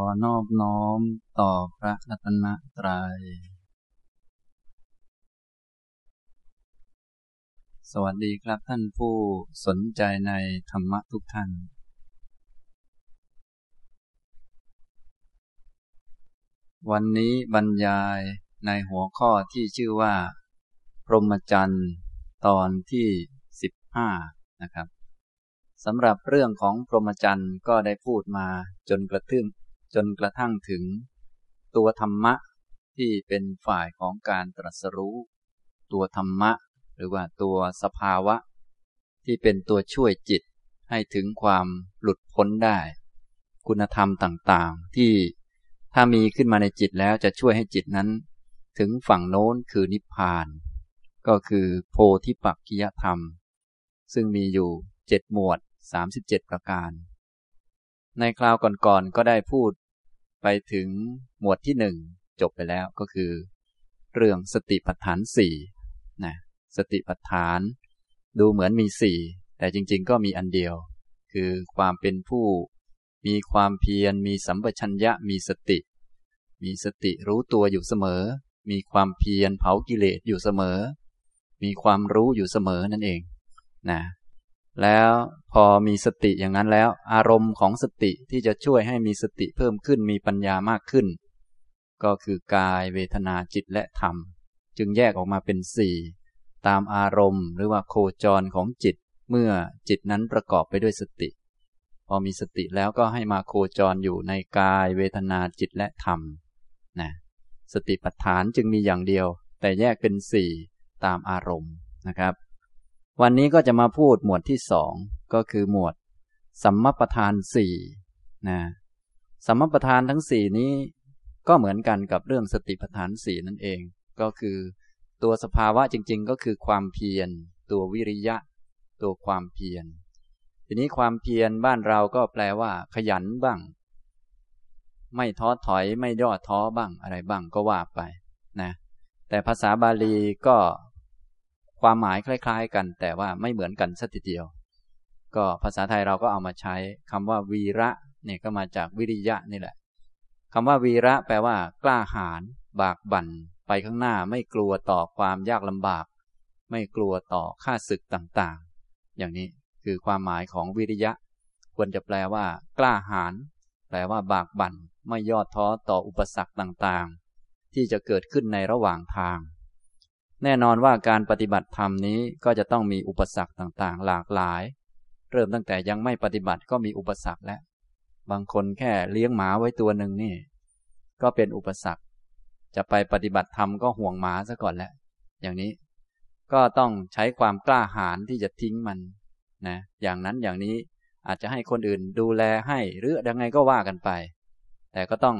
อนอบน้อมต่อพระรัตนตรัย สวัสดีครับท่านผู้สนใจในธรรมะทุกท่าน วันนี้บรรยายในหัวข้อที่ชื่อว่า พรหมจรรย์ตอนที่สิบห้านะครับสำหรับเรื่องของพรหมจรรย์ก็ได้พูดมาจนกระทึ่ง จนกระทั่งถึง ตัวธรรมะที่เป็นฝ่ายของการตรัสรู้ ตัวธรรมะ หรือว่าตัวสภาวะ ที่เป็นตัวช่วยจิตให้ถึงความหลุดพ้นได้ คุณธรรมต่างๆ ที่ถ้ามีขึ้นมาในจิตแล้วจะช่วยให้จิตนั้น ถึงฝั่งโน้นคือนิพพาน ก็คือโพธิปักกิยธรรม ซึ่งมีอยู่เจ็ดหมวดสามสิบเจ็ดประการ ในคราวก่อนๆก็ได้พูด ไปถึงหมวดที่หนึ่งจบไปแล้วก็คือ เรื่องสติปัฏฐานสี่นะสติปัฏฐาน ดูเหมือนมีสี่แต่จริง ๆ ก็มีอันเดียว คือความเป็นผู้มีความเพียรมีสัมปชัญญะมีสติ มีสติรู้ตัวอยู่เสมอ มีความเพียรเผากิเลสอยู่เสมอ มีความรู้อยู่เสมอนั่นเองนะ แล้วพอมีสติอย่างนั้นแล้ว อารมณ์ของสติที่จะช่วยให้มีสติเพิ่มขึ้นมีปัญญามากขึ้น ก็คือกายเวทนาจิตและธรรม จึงแยกออกมาเป็นสี่ตามอารมณ์ หรือว่าโคจรของจิต เมื่อจิตนั้นประกอบไปด้วยสติ พอมีสติแล้วก็ให้มาโคจรอยู่ในกายเวทนาจิตและธรรมนะสติปัฏฐานจึงมีอย่างเดียว แต่แยกเป็นสี่ตามอารมณ์นะครับ วันนี้ก็จะมาพูดหมวดที่สองก็คือหมวด สัมมประธานสี่นะสัมมประธานทั้งสี่นี้ ก็เหมือนกันกับเรื่องสติปัฏฐานสี่นั่นเอง ก็คือตัวสภาวะจริง ๆ ก็คือความเพียร ตัววิริยะ ตัวความเพียร ทีนี้ความเพียรบ้านเราก็แปลว่า ขยันบ้าง ไม่ท้อถอยไม่ย่อท้อบ้างอะไรบ้างก็ว่าไปนะแต่ภาษาบาลีก็ ความหมายคล้าย ๆ กัน แต่ว่าไม่เหมือนกันสักทีเดียว ก็ภาษาไทยเราก็เอามาใช้คำว่าวีระเนี่ยก็มาจากวิริยะนี่แหละคำว่าวีระแปลว่า กล้าหาญบากบั่นไปข้างหน้าไม่กลัวต่อความยากลำบาก ไม่กลัวต่อข้าศึกต่างๆ อย่างนี้คือความหมายของวิริยะ ควรจะแปลว่า กล้าหาญแปลว่า บากบั่นไม่ยอดท้อต่ออุปสรรคต่างๆ ที่จะเกิดขึ้นในระหว่างทาง แน่นอนว่าการปฏิบัติธรรมนี้ก็จะต้องมีอุปสรรคต่างๆ หลากหลาย เริ่มตั้งแต่ยังไม่ปฏิบัติก็มีอุปสรรคแล้ว บางคนแค่เลี้ยงหมาไว้ตัวหนึ่งนี่ ก็เป็นอุปสรรค จะไปปฏิบัติธรรมก็ห่วงหมาซะก่อนแหละ อย่างนี้ก็ต้องใช้ความกล้าหาญที่จะทิ้งมันนะ อย่างนั้นอย่างนี้อาจจะให้คนอื่นดูแลให้หรือยังไงก็ว่ากันไป แต่ก็ต้อง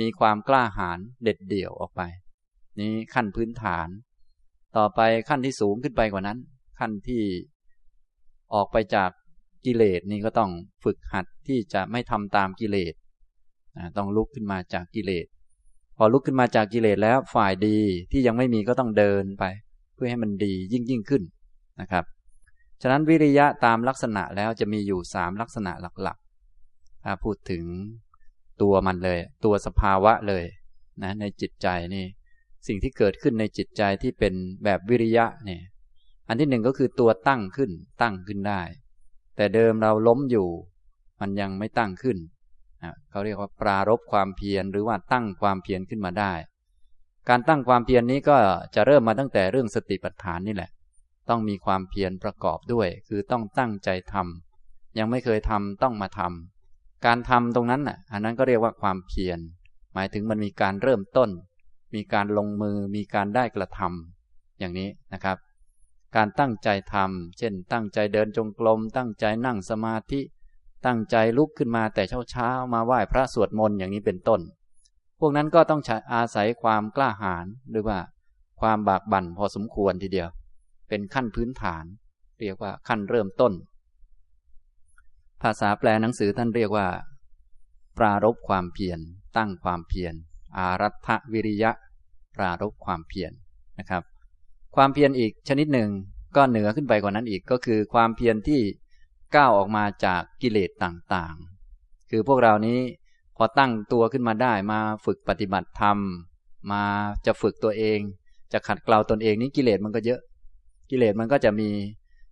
มีความกล้าหาญเด็ดเดี่ยวออกไป นี้ขั้นพื้นฐาน ต่อไปขั้นที่สูงขึ้นไปกว่านั้น ขั้นที่ออกไปจากกิเลสนี่ก็ต้องฝึกหัดที่จะไม่ทำตามกิเลสต้องลุกขึ้นมาจากกิเลส พอลุกขึ้นมาจากกิเลสแล้วฝ่ายดีที่ยังไม่มีก็ต้องเดินไป เพื่อให้มันดียิ่งยิ่งขึ้นนะครับ ฉะนั้นวิริยะตามลักษณะแล้วจะมีอยู่สามลักษณะหลักๆถ้าพูดถึงตัวมันเลย ตัวสภาวะเลยนะในจิตใจนี่ สิ่งที่เกิดขึ้นในจิตใจที่เป็นแบบวิริยะเนี่ยอันที่หนึ่งก็คือตัวตั้งขึ้นตั้งขึ้นได้ แต่เดิมเราล้มอยู่ มันยังไม่ตั้งขึ้นเขาเรียกว่าปรารบความเพียรหรือว่าตั้งความเพียรขึ้นมาได้ การตั้งความเพียรนนี้ก็จะเริ่มมาตั้งแต่เรื่องสติปัฏฐานนี่แหละ ต้องมีความเพียรประกอบด้วย คือต้องตั้งใจทำยังไม่เคยทำต้องมาทำการทำตรงนั้นอะ อันนั้นก็เรียกว่าความเพียรหมายถึงมันมีการเริ่มต้น มีการลงมือมีการได้กระทำอย่างนี้นะครับ การตั้งใจทำเช่น ตั้งใจเดินจงกรมตั้งใจนั่งสมาธิ ตั้งใจลุกขึ้นมาแต่เช้าเช้ามาไหว้พระสวดมนต์อย่างนี้เป็นต้น พวกนั้นก็ต้องอาศัยความกล้าหาญหรือว่า ความบากบั่นพอสมควรทีเดียว เป็นขั้นพื้นฐาน เรียกว่าขั้นเริ่มต้น ภาษาแปลหนังสือท่านเรียกว่า ปรารบความเพียรตั้งความเพียร อารัฐวิริยะ ปรารบความเพียรนะครับ ความเพียรอีกชนิดหนึ่งก็เหนือขึ้นไปกว่านั้นอีกก็คือความเพียรที่ก้าวออกมาจากกิเลสต่างๆ คือพวกเรานี้พอตั้งตัวขึ้นมาได้มาฝึกปฏิบัติธรรม มาจะฝึกตัวเอง จะขัดเกลาตนเองนี้กิเลสมันก็เยอะ กิเลสมันก็จะมี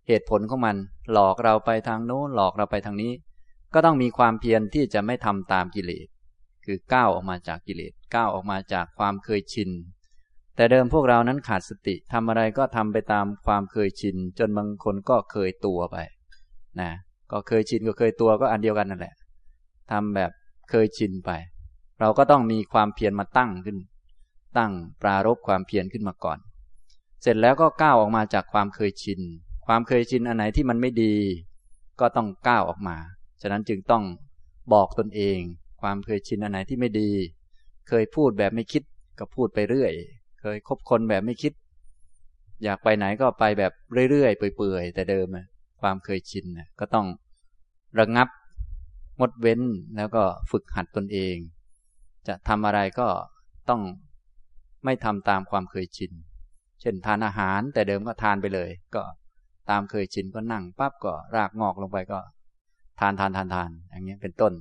เหตุผลของมัน หลอกเราไปทางโน้นหลอกเราไปทางนี้ ก็ต้องมีความเพียรที่จะไม่ทำตามกิเลส คือก้าวออกมาจากกิเลสก้าวออกมาจากความเคยชิน แต่เดิมพวกเรานั้นขาดสติทำอะไรก็ทำไปตามความเคยชิน จนบางคนก็เคยตัวไปนะก็เคยชินก็เคยตัวก็อันเดียวกันนั่นแหละทำแบบเคยชินไป เราก็ต้องมีความเพียรมาตั้งขึ้น ตั้งปรารบความเพียรขึ้นมาก่อน เสร็จแล้วก็ก้าวออกมาจากความเคยชิน ความเคยชินอันไหนที่มันไม่ดี ก็ต้องก้าวออกมา ฉะนั้นจึงต้องบอกตนเอง ความเคยชินอันไหนที่ไม่ดี เคยพูดแบบไม่คิดก็พูดไปเรื่อย เคยคบคนแบบไม่คิด อยากไปไหนก็ไปแบบเรื่อยๆเปื่อยๆแต่เดิมความเคยชินก็ต้องระงับงดเว้นแล้วก็ฝึกหัดตนเอง จะทำอะไรก็ต้องไม่ทำตามความเคยชิน เช่นทานอาหารแต่เดิมก็ทานไปเลย ก็ตามเคยชินก็นั่งปั๊บก็รากงอกลงไปก็ ทานทานทานทานอย่างนี้เป็นต้น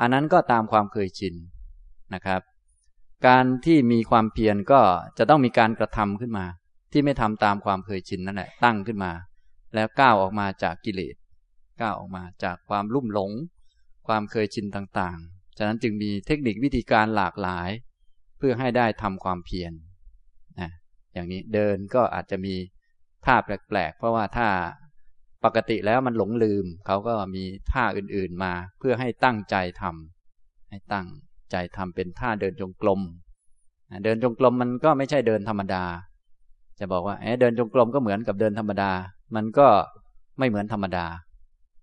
อันนั้นก็ตามความเคยชินนะครับ การที่มีความเพียรก็จะต้องมีการกระทำขึ้นมา ที่ไม่ทำตามความเคยชินนั่นแหละตั้งขึ้นมา แล้วก้าวออกมาจากกิเลสก้าวออกมาจากความลุ่มหลง ความเคยชินต่างๆ ฉะนั้นจึงมีเทคนิควิธีการหลากหลาย เพื่อให้ได้ทำความเพียรนะอย่างนี้เดินก็อาจจะมีท่าแปลกๆ เพราะว่าถ้า ปกติแล้วมันหลงลืม เขาก็มีท่าอื่นๆมา เพื่อให้ตั้งใจทำให้ตั้งใจทำเป็นท่าเดินจงกรมเดินจงกรมมันก็ไม่ใช่เดินธรรมดา จะบอกว่าเดินจงกรมก็เหมือนกับเดินธรรมดา มันก็ไม่เหมือนธรรมดา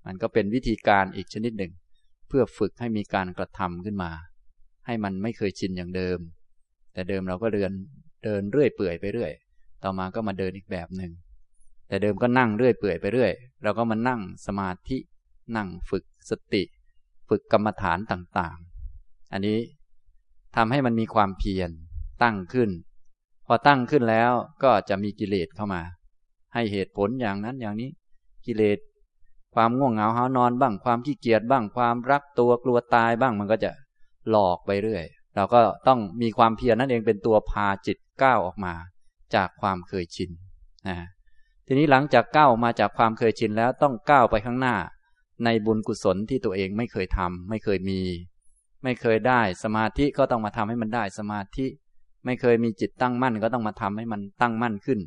มันก็เป็นวิธีการอีกชนิดหนึ่ง เพื่อฝึกให้มีการกระทำขึ้นมา ให้มันไม่เคยชินอย่างเดิม แต่เดิมเราก็เดินเดินเรื่อยเปื่อยไปเรื่อย ต่อมาก็มาเดินอีกแบบหนึ่ง แต่เดิมก็นั่งเรื่อยเปื่อยไปเรื่อยเราก็มานั่งสมาธินั่งฝึกสติ ฝึกกรรมฐานต่างๆ อันนี้ทำให้มันมีความเพียรตั้งขึ้น พอตั้งขึ้นแล้วก็จะมีกิเลสเข้ามา ให้เหตุผลอย่างนั้นอย่างนี้กิเลสความง่วงเหงาหานอนบ้างความขี้เกียจบ้างความรักตัวกลัวตายบ้างมันก็จะหลอกไปเรื่อย เราก็ต้องมีความเพียรนั่นเองเป็นตัวพาจิตก้าวออกมา จากความเคยชินนะ ทีนี้หลังจากก้าวมาจากความเคยชินแล้วต้องก้าวไปข้างหน้า ในบุญกุศลที่ตัวเองไม่เคยทำไม่เคยมี ไม่เคยได้สมาธิก็ต้องมาทำให้มันได้สมาธิ ไม่เคยมีจิตตั้งมั่นก็ต้องมาทำให้มันตั้งมั่นขึ้น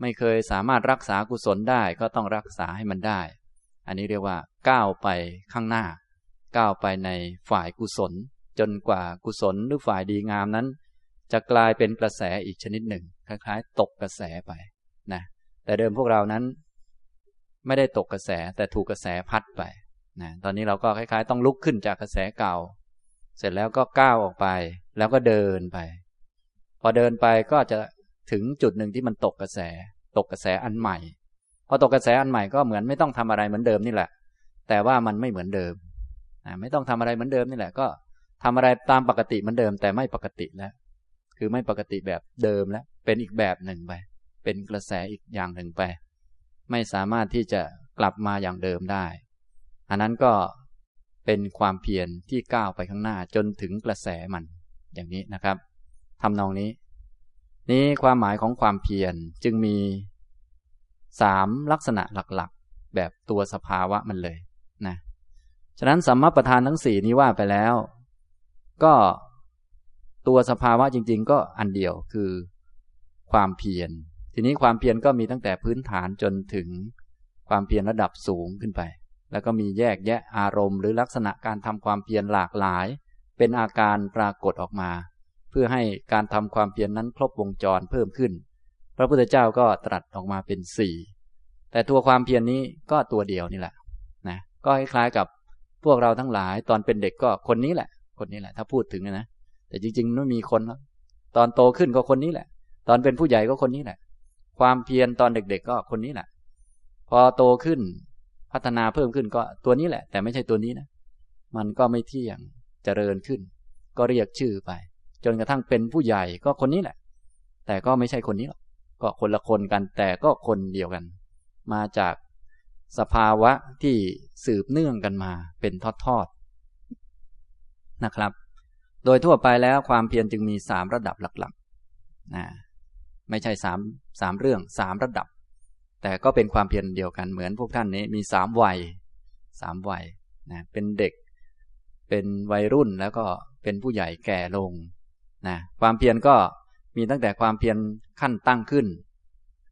ไม่เคยสามารถรักษากุศลได้ก็ต้องรักษาให้มันได้ อันนี้เรียกว่าก้าวไปข้างหน้า ก้าวไปในฝ่ายกุศล จนกว่ากุศลหรือฝ่ายดีงามนั้น จะกลายเป็นกระแสอีกชนิดหนึ่ง คล้ายๆ ตกกระแสไปนะ แต่เดิมพวกเรานั้น ไม่ได้ตกกระแสแต่ถูกกระแสพัดไปนะตอนนี้เราก็คล้าย ๆ ต้องลุกขึ้นจากกระแสเก่า เสร็จแล้วก็ก้าวออกไป แล้วก็เดินไป พอเดินไปก็จะถึงจุดหนึ่งที่มันตกกระแส ตกกระแสอันใหม่ พอตกกระแสอันใหม่ก็เหมือนไม่ต้องทำอะไรเหมือนเดิมนี่แหละ แต่ว่ามันไม่เหมือนเดิมไม่ต้องทำอะไรเหมือนเดิมนี่แหละ ก็ทำอะไรตามปกติเหมือนเดิม แต่ไม่ปกติแล้ว คือไม่ปกติแบบเดิมแล้ว เป็นอีกแบบหนึ่งไป เป็นกระแสอีกอย่างหนึ่งไป ไม่สามารถที่จะกลับมาอย่างเดิมได้ อันนั้นก็เป็นความเพียรที่ก้าวไปข้างหน้าจนถึงกระแสมันอย่างนี้นะครับทำนองนี้ นี้ความหมายของความเพียรจึงมีสามลักษณะหลักๆ แบบตัวสภาวะมันเลยนะฉะนั้นสัมมาประธานทั้งสี่นี้ว่าไปแล้ว ก็ตัวสภาวะจริง ๆ ก็อันเดียวคือ ความเพียร ทีนี้ความเพียรก็มีตั้งแต่พื้นฐานจนถึงความเพียรระดับสูงขึ้นไป แล้วก็มีแยกแยะอารมณ์ หรือลักษณะการทำความเพียรหลากหลาย เป็นอาการปรากฏออกมา เพื่อให้การทำความเพียรนนั้นครบวงจรเพิ่มขึ้น พระพุทธเจ้าก็ตรัสออกมาเป็นสี่แต่ตัวความเพียรนนี้ก็ตัวเดียวนี่แหละนะก็คล้ายๆกับพวกเราทั้งหลายตอนเป็นเด็กก็คนนี้แหละ คนนี้แหละ ถ้าพูดถึงนะแต่จริงๆไม่มีคนแล้วตอนโตขึ้นก็คนนี้แหละ ตอนเป็นผู้ใหญ่ก็คนนี้แหละ ความเพียรตอนเด็ก ๆ ก็คนนี้แหละ พอโตขึ้นพัฒนาเพิ่มขึ้นก็ตัวนี้แหละ แต่ไม่ใช่ตัวนี้นะ มันก็ไม่เที่ยงเจริญขึ้น ก็เรียกชื่อไป จนกระทั่งเป็นผู้ใหญ่ก็คนนี้แหละ แต่ก็ไม่ใช่คนนี้หรอกก็คนละคนกันแต่ก็คนเดียวกัน มาจากสภาวะที่สืบเนื่องกันมาเป็นทอดๆนะครับ โดยทั่วไปแล้วความเพียรจึงมีสามระดับหลักๆนะไม่ใช่สาม สามเรื่องสามระดับ แต่ก็เป็นความเพียรเดียวกันเหมือนพวกท่านนี้มีสามวัยสามวัยนะเป็นเด็ก เป็นวัยรุ่นแล้วก็เป็นผู้ใหญ่แก่ลงนะความเพียรก็มีตั้งแต่ความเพียรขั้นตั้งขึ้น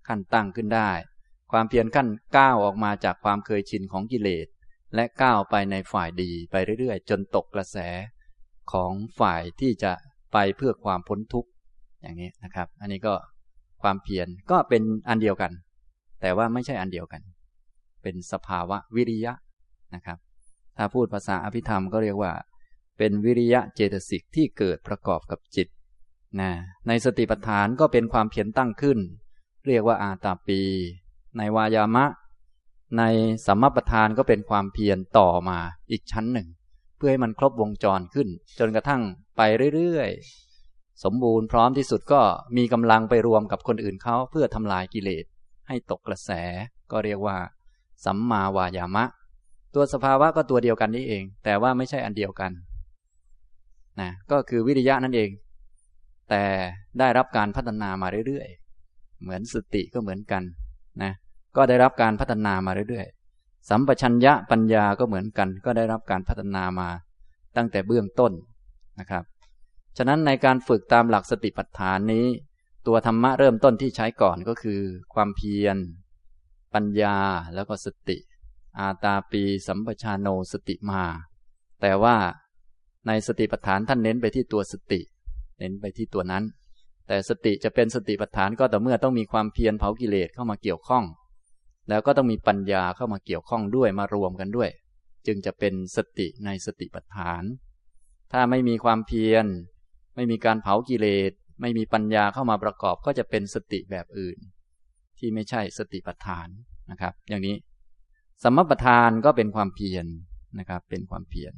ขั้นตั้งขึ้นได้ ความเพียรขั้นก้าวออกมาจากความเคยชินของกิเลส และก้าวไปในฝ่ายดีไปเรื่อยๆ จนตกกระแสของฝ่ายที่จะไปเพื่อความพ้นทุกข์อย่างนี้นะครับ อันนี้ก็ ความเพียรก็เป็นอันเดียวกัน แต่ว่าไม่ใช่อันเดียวกัน เป็นสภาวะวิริยะนะครับ ถ้าพูดภาษาอภิธรรมก็เรียกว่า เป็นวิริยะเจตสิกที่เกิดประกอบกับจิตนะในสติปัฏฐานก็เป็นความเพียรตั้งขึ้น เรียกว่าอาตาปี ในวายามะ ในสัมมาปัฏฐานก็เป็นความเพียรต่อมาอีกชั้นหนึ่ง เพื่อให้มันครบวงจรขึ้น จนกระทั่งไปเรื่อย สมบูรณ์พร้อมที่สุดก็มีกำลังไปรวมกับคนอื่นเขาเพื่อทำลายกิเลส ให้ตกกระแสก็เรียกว่า สัมมาวายามะ ตัวสภาวะก็ตัวเดียวกันนี่เอง แต่ว่าไม่ใช่อันเดียวกันนะก็คือวิริยะนั่นเอง แต่ได้รับการพัฒนามาเรื่อยๆ เหมือนสติก็เหมือนกันนะก็ได้รับการพัฒนามาเรื่อยๆ สัมปชัญญะปัญญาก็เหมือนกัน ก็ได้รับการพัฒนามาตั้งแต่เบื้องต้นนะครับ ฉะนั้นในการฝึกตามหลักสติปัฏฐานนี้ ตัวธรรมะเริ่มต้นที่ใช้ก่อนก็คือ ความเพียร ปัญญาแล้วก็สติ อาตาปีสัมปชานโนสติมา แต่ว่าในสติปัฏฐานท่านเน้นไปที่ตัวสติ เน้นไปที่ตัวนั้น แต่สติจะเป็นสติปัฏฐานก็ต่อเมื่อต้องมีความเพียรเผากิเลสเข้ามาเกี่ยวข้อง แล้วก็ต้องมีปัญญาเข้ามาเกี่ยวข้องด้วยมารวมกันด้วย จึงจะเป็นสติในสติปัฏฐาน ถ้าไม่มีความเพียร ไม่มีการเผากิเลส ไม่มีปัญญาเข้ามาประกอบก็จะเป็นสติแบบอื่น ที่ไม่ใช่สติปัฏฐานนะครับ อย่างนี้สมปัฏฐานก็เป็นความเพียรนะครับ เป็นความเพียร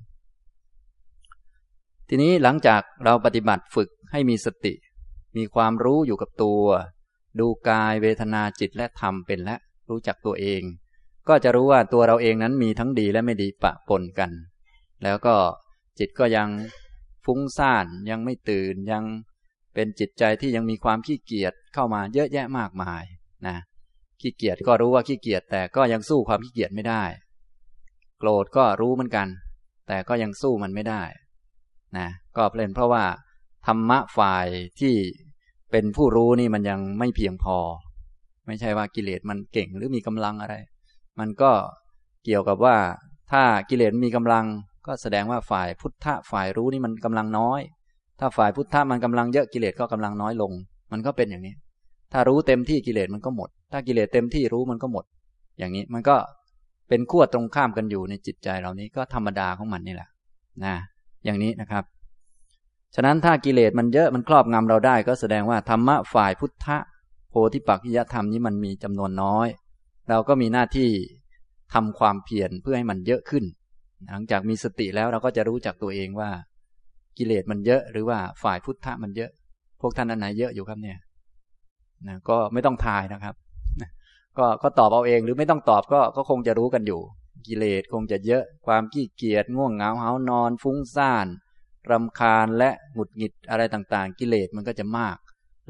ทีนี้หลังจากเราปฏิบัติฝึกให้มีสติ มีความรู้อยู่กับตัว ดูกายเวทนาจิตและธรรมเป็นและรู้จักตัวเอง ก็จะรู้ว่าตัวเราเองนั้นมีทั้งดีและไม่ดีปะปนกัน แล้วก็จิตก็ยัง ฟุ้งซ่านยังไม่ตื่นยังเป็นจิตใจที่ยังมีความขี้เกียจเข้ามาเยอะแยะมากมายนะขี้เกียจก็รู้ว่าขี้เกียจแต่ก็ยังสู้ความขี้เกียจไม่ได้ โกรธก็รู้เหมือนกัน แต่ก็ยังสู้มันไม่ได้นะก็เป็นเพราะว่าธรรมะฝ่ายที่เป็นผู้รู้นี่มันยังไม่เพียงพอ ไม่ใช่ว่ากิเลสมันเก่งหรือมีกำลังอะไร มันก็เกี่ยวกับว่าถ้ากิเลสมีกำลัง ก็แสดงว่าฝ่ายพุทธะฝ่ายรู้นี่มันกำลังน้อย ถ้าฝ่ายพุทธะมันกำลังเยอะกิเลสก็กำลังน้อยลง มันก็เป็นอย่างนี้ ถ้ารู้เต็มที่กิเลสมันก็หมด ถ้ากิเลสเต็มที่รู้มันก็หมด อย่างนี้มันก็เป็นขั้วตรงข้ามกันอยู่ในจิตใจเรานี้ก็ธรรมดาของมันนี่แหละนะอย่างนี้นะครับ ฉะนั้นถ้ากิเลสมันเยอะมันครอบงำเราได้ ก็แสดงว่าธรรมะฝ่ายพุทธะโพธิปักขิยธรรมนี้มันมีจำนวนน้อย เราก็มีหน้าที่ทำความเพียรเพื่อให้มันเยอะขึ้น หลังจากมีสติแล้วเราก็จะรู้จักตัวเองว่า กิเลสมันเยอะ หรือว่าฝ่ายพุทธะมันเยอะ พวกท่านอันไหนเยอะอยู่ครับเนี่ยนะก็ไม่ต้องทายนะครับก็ก็ตอบเอาเองหรือไม่ต้องตอบก็ก็คงจะรู้กันอยู่ กิเลสคงจะเยอะความขี้เกียจง่วงเหงาเหานอน ฟุ้งซ่านรำคาญและหงุดหงิดอะไรต่างๆ กิเลสมันก็จะมาก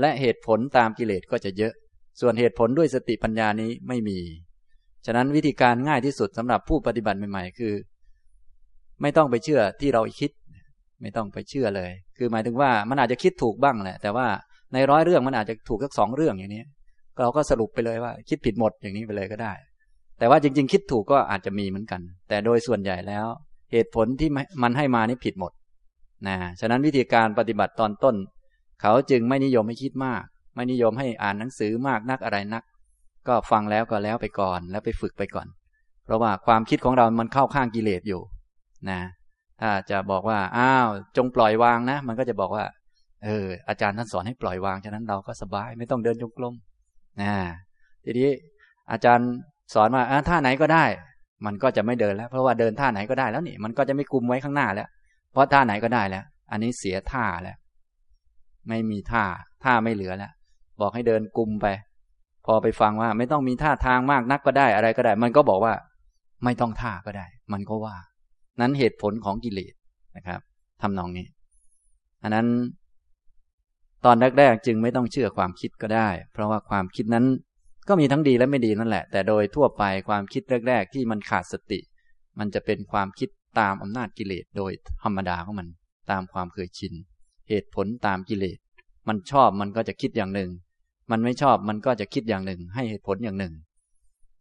และเหตุผลตามกิเลสก็จะเยอะ ส่วนเหตุผลด้วยสติปัญญานี้ไม่มี ฉะนั้นวิธีการง่ายที่สุดสำหรับผู้ปฏิบัติใหม่ๆ คือ ไม่ต้องไปเชื่อที่เราคิด ไม่ต้องไปเชื่อเลย คือหมายถึงว่ามันอาจจะคิดถูกบ้างแหละ แต่ว่าในร้อยเรื่องมันอาจจะถูกสักสองเรื่องอย่างนี้เราก็สรุปไปเลยว่า คิดผิดหมดอย่างนี้ไปเลยก็ได้ แต่ว่าจริง ๆ คิดถูกก็อาจจะมีเหมือนกัน แต่โดยส่วนใหญ่แล้ว เหตุผลที่มันให้มานี่ผิดหมดนะฉะนั้นวิธีการปฏิบัติตอนต้น เขาจึงไม่นิยมให้คิดมาก ไม่นิยมให้อ่านหนังสือมากนักอะไรนัก ก็ฟังแล้วก็แล้วไปก่อน แล้วไปฝึกไปก่อน เพราะว่าความคิดของเรามันเข้าข้างกิเลสอยู่ นะถ้าจะบอกว่าอ้าวจงปล่อยวางนะ มันก็จะบอกว่า เออ อาจารย์ท่านสอนให้ปล่อยวางฉะนั้นเราก็สบายไม่ต้องเดินจงกรมนะทีนี้อาจารย์สอนว่าท่าไหนก็ได้ มันก็จะไม่เดินแล้ว เพราะว่าเดินท่าไหนก็ได้แล้วนี่ มันก็จะไม่กุมไว้ข้างหน้าแล้ว เพราะท่าไหนก็ได้แล้ว อันนี้เสียท่าแล้ว ไม่มีท่า ท่าไม่เหลือแล้ว บอกให้เดินกุมไป พอไปฟังว่า ไม่ต้องมีท่าทางมากนักก็ได้อะไรก็ได้ มันก็บอกว่า ไม่ต้องท่าก็ได้ มันก็ว่า นั้นเหตุผลของกิเลสนะครับทำนองนี้ อันนั้น ตอนแรกๆจึงไม่ต้องเชื่อความคิดก็ได้ เพราะว่าความคิดนั้นก็มีทั้งดีและไม่ดีนั่นแหละ แต่โดยทั่วไปความคิดแรก ๆ ที่มันขาดสติ มันจะเป็นความคิดตามอำนาจกิเลสโดยธรรมดาของมัน ตามความเคยชิน เหตุผลตามกิเลส มันชอบมันก็จะคิดอย่างหนึ่ง มันไม่ชอบมันก็จะคิดอย่างหนึ่ง ให้เหตุผลอย่างหนึ่ง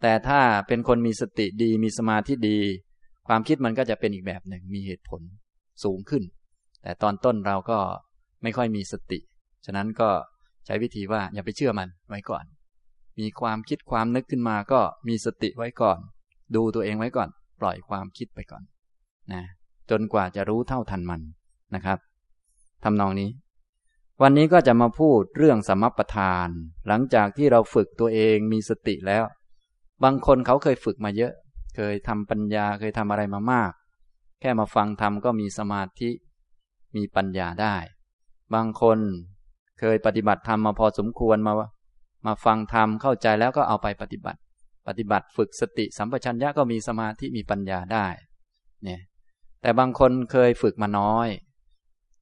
แต่ถ้าเป็นคนมีสติดีมีสมาธิดี ความคิดมันก็จะเป็นอีกแบบหนึ่งมีเหตุผลสูงขึ้น แต่ตอนต้นเราก็ไม่ค่อยมีสติ ฉะนั้นก็ใช้วิธีว่าอย่าไปเชื่อมันไว้ก่อน มีความคิดความนึกขึ้นมาก็มีสติไว้ก่อน ดูตัวเองไว้ก่อน ปล่อยความคิดไปก่อนนะจนกว่าจะรู้เท่าทันมันนะครับทำนองนี้ วันนี้ก็จะมาพูดเรื่องสมัปทาน หลังจากที่เราฝึกตัวเองมีสติแล้ว บางคนเขาเคยฝึกมาเยอะ เคยทำปัญญาเคยทำอะไรมามาก แค่มาฟังทำก็มีสมาธิ มีปัญญาได้ บางคนเคยปฏิบัติธรรมมาพอสมควรมามาฟังธรรมเข้าใจแล้วก็เอาไปปฏิบัติ ปฏิบัติฝึกสติสัมปชัญญะก็มีสมาธิมีปัญญาได้เนี่ยแต่บางคนเคยฝึกมาน้อย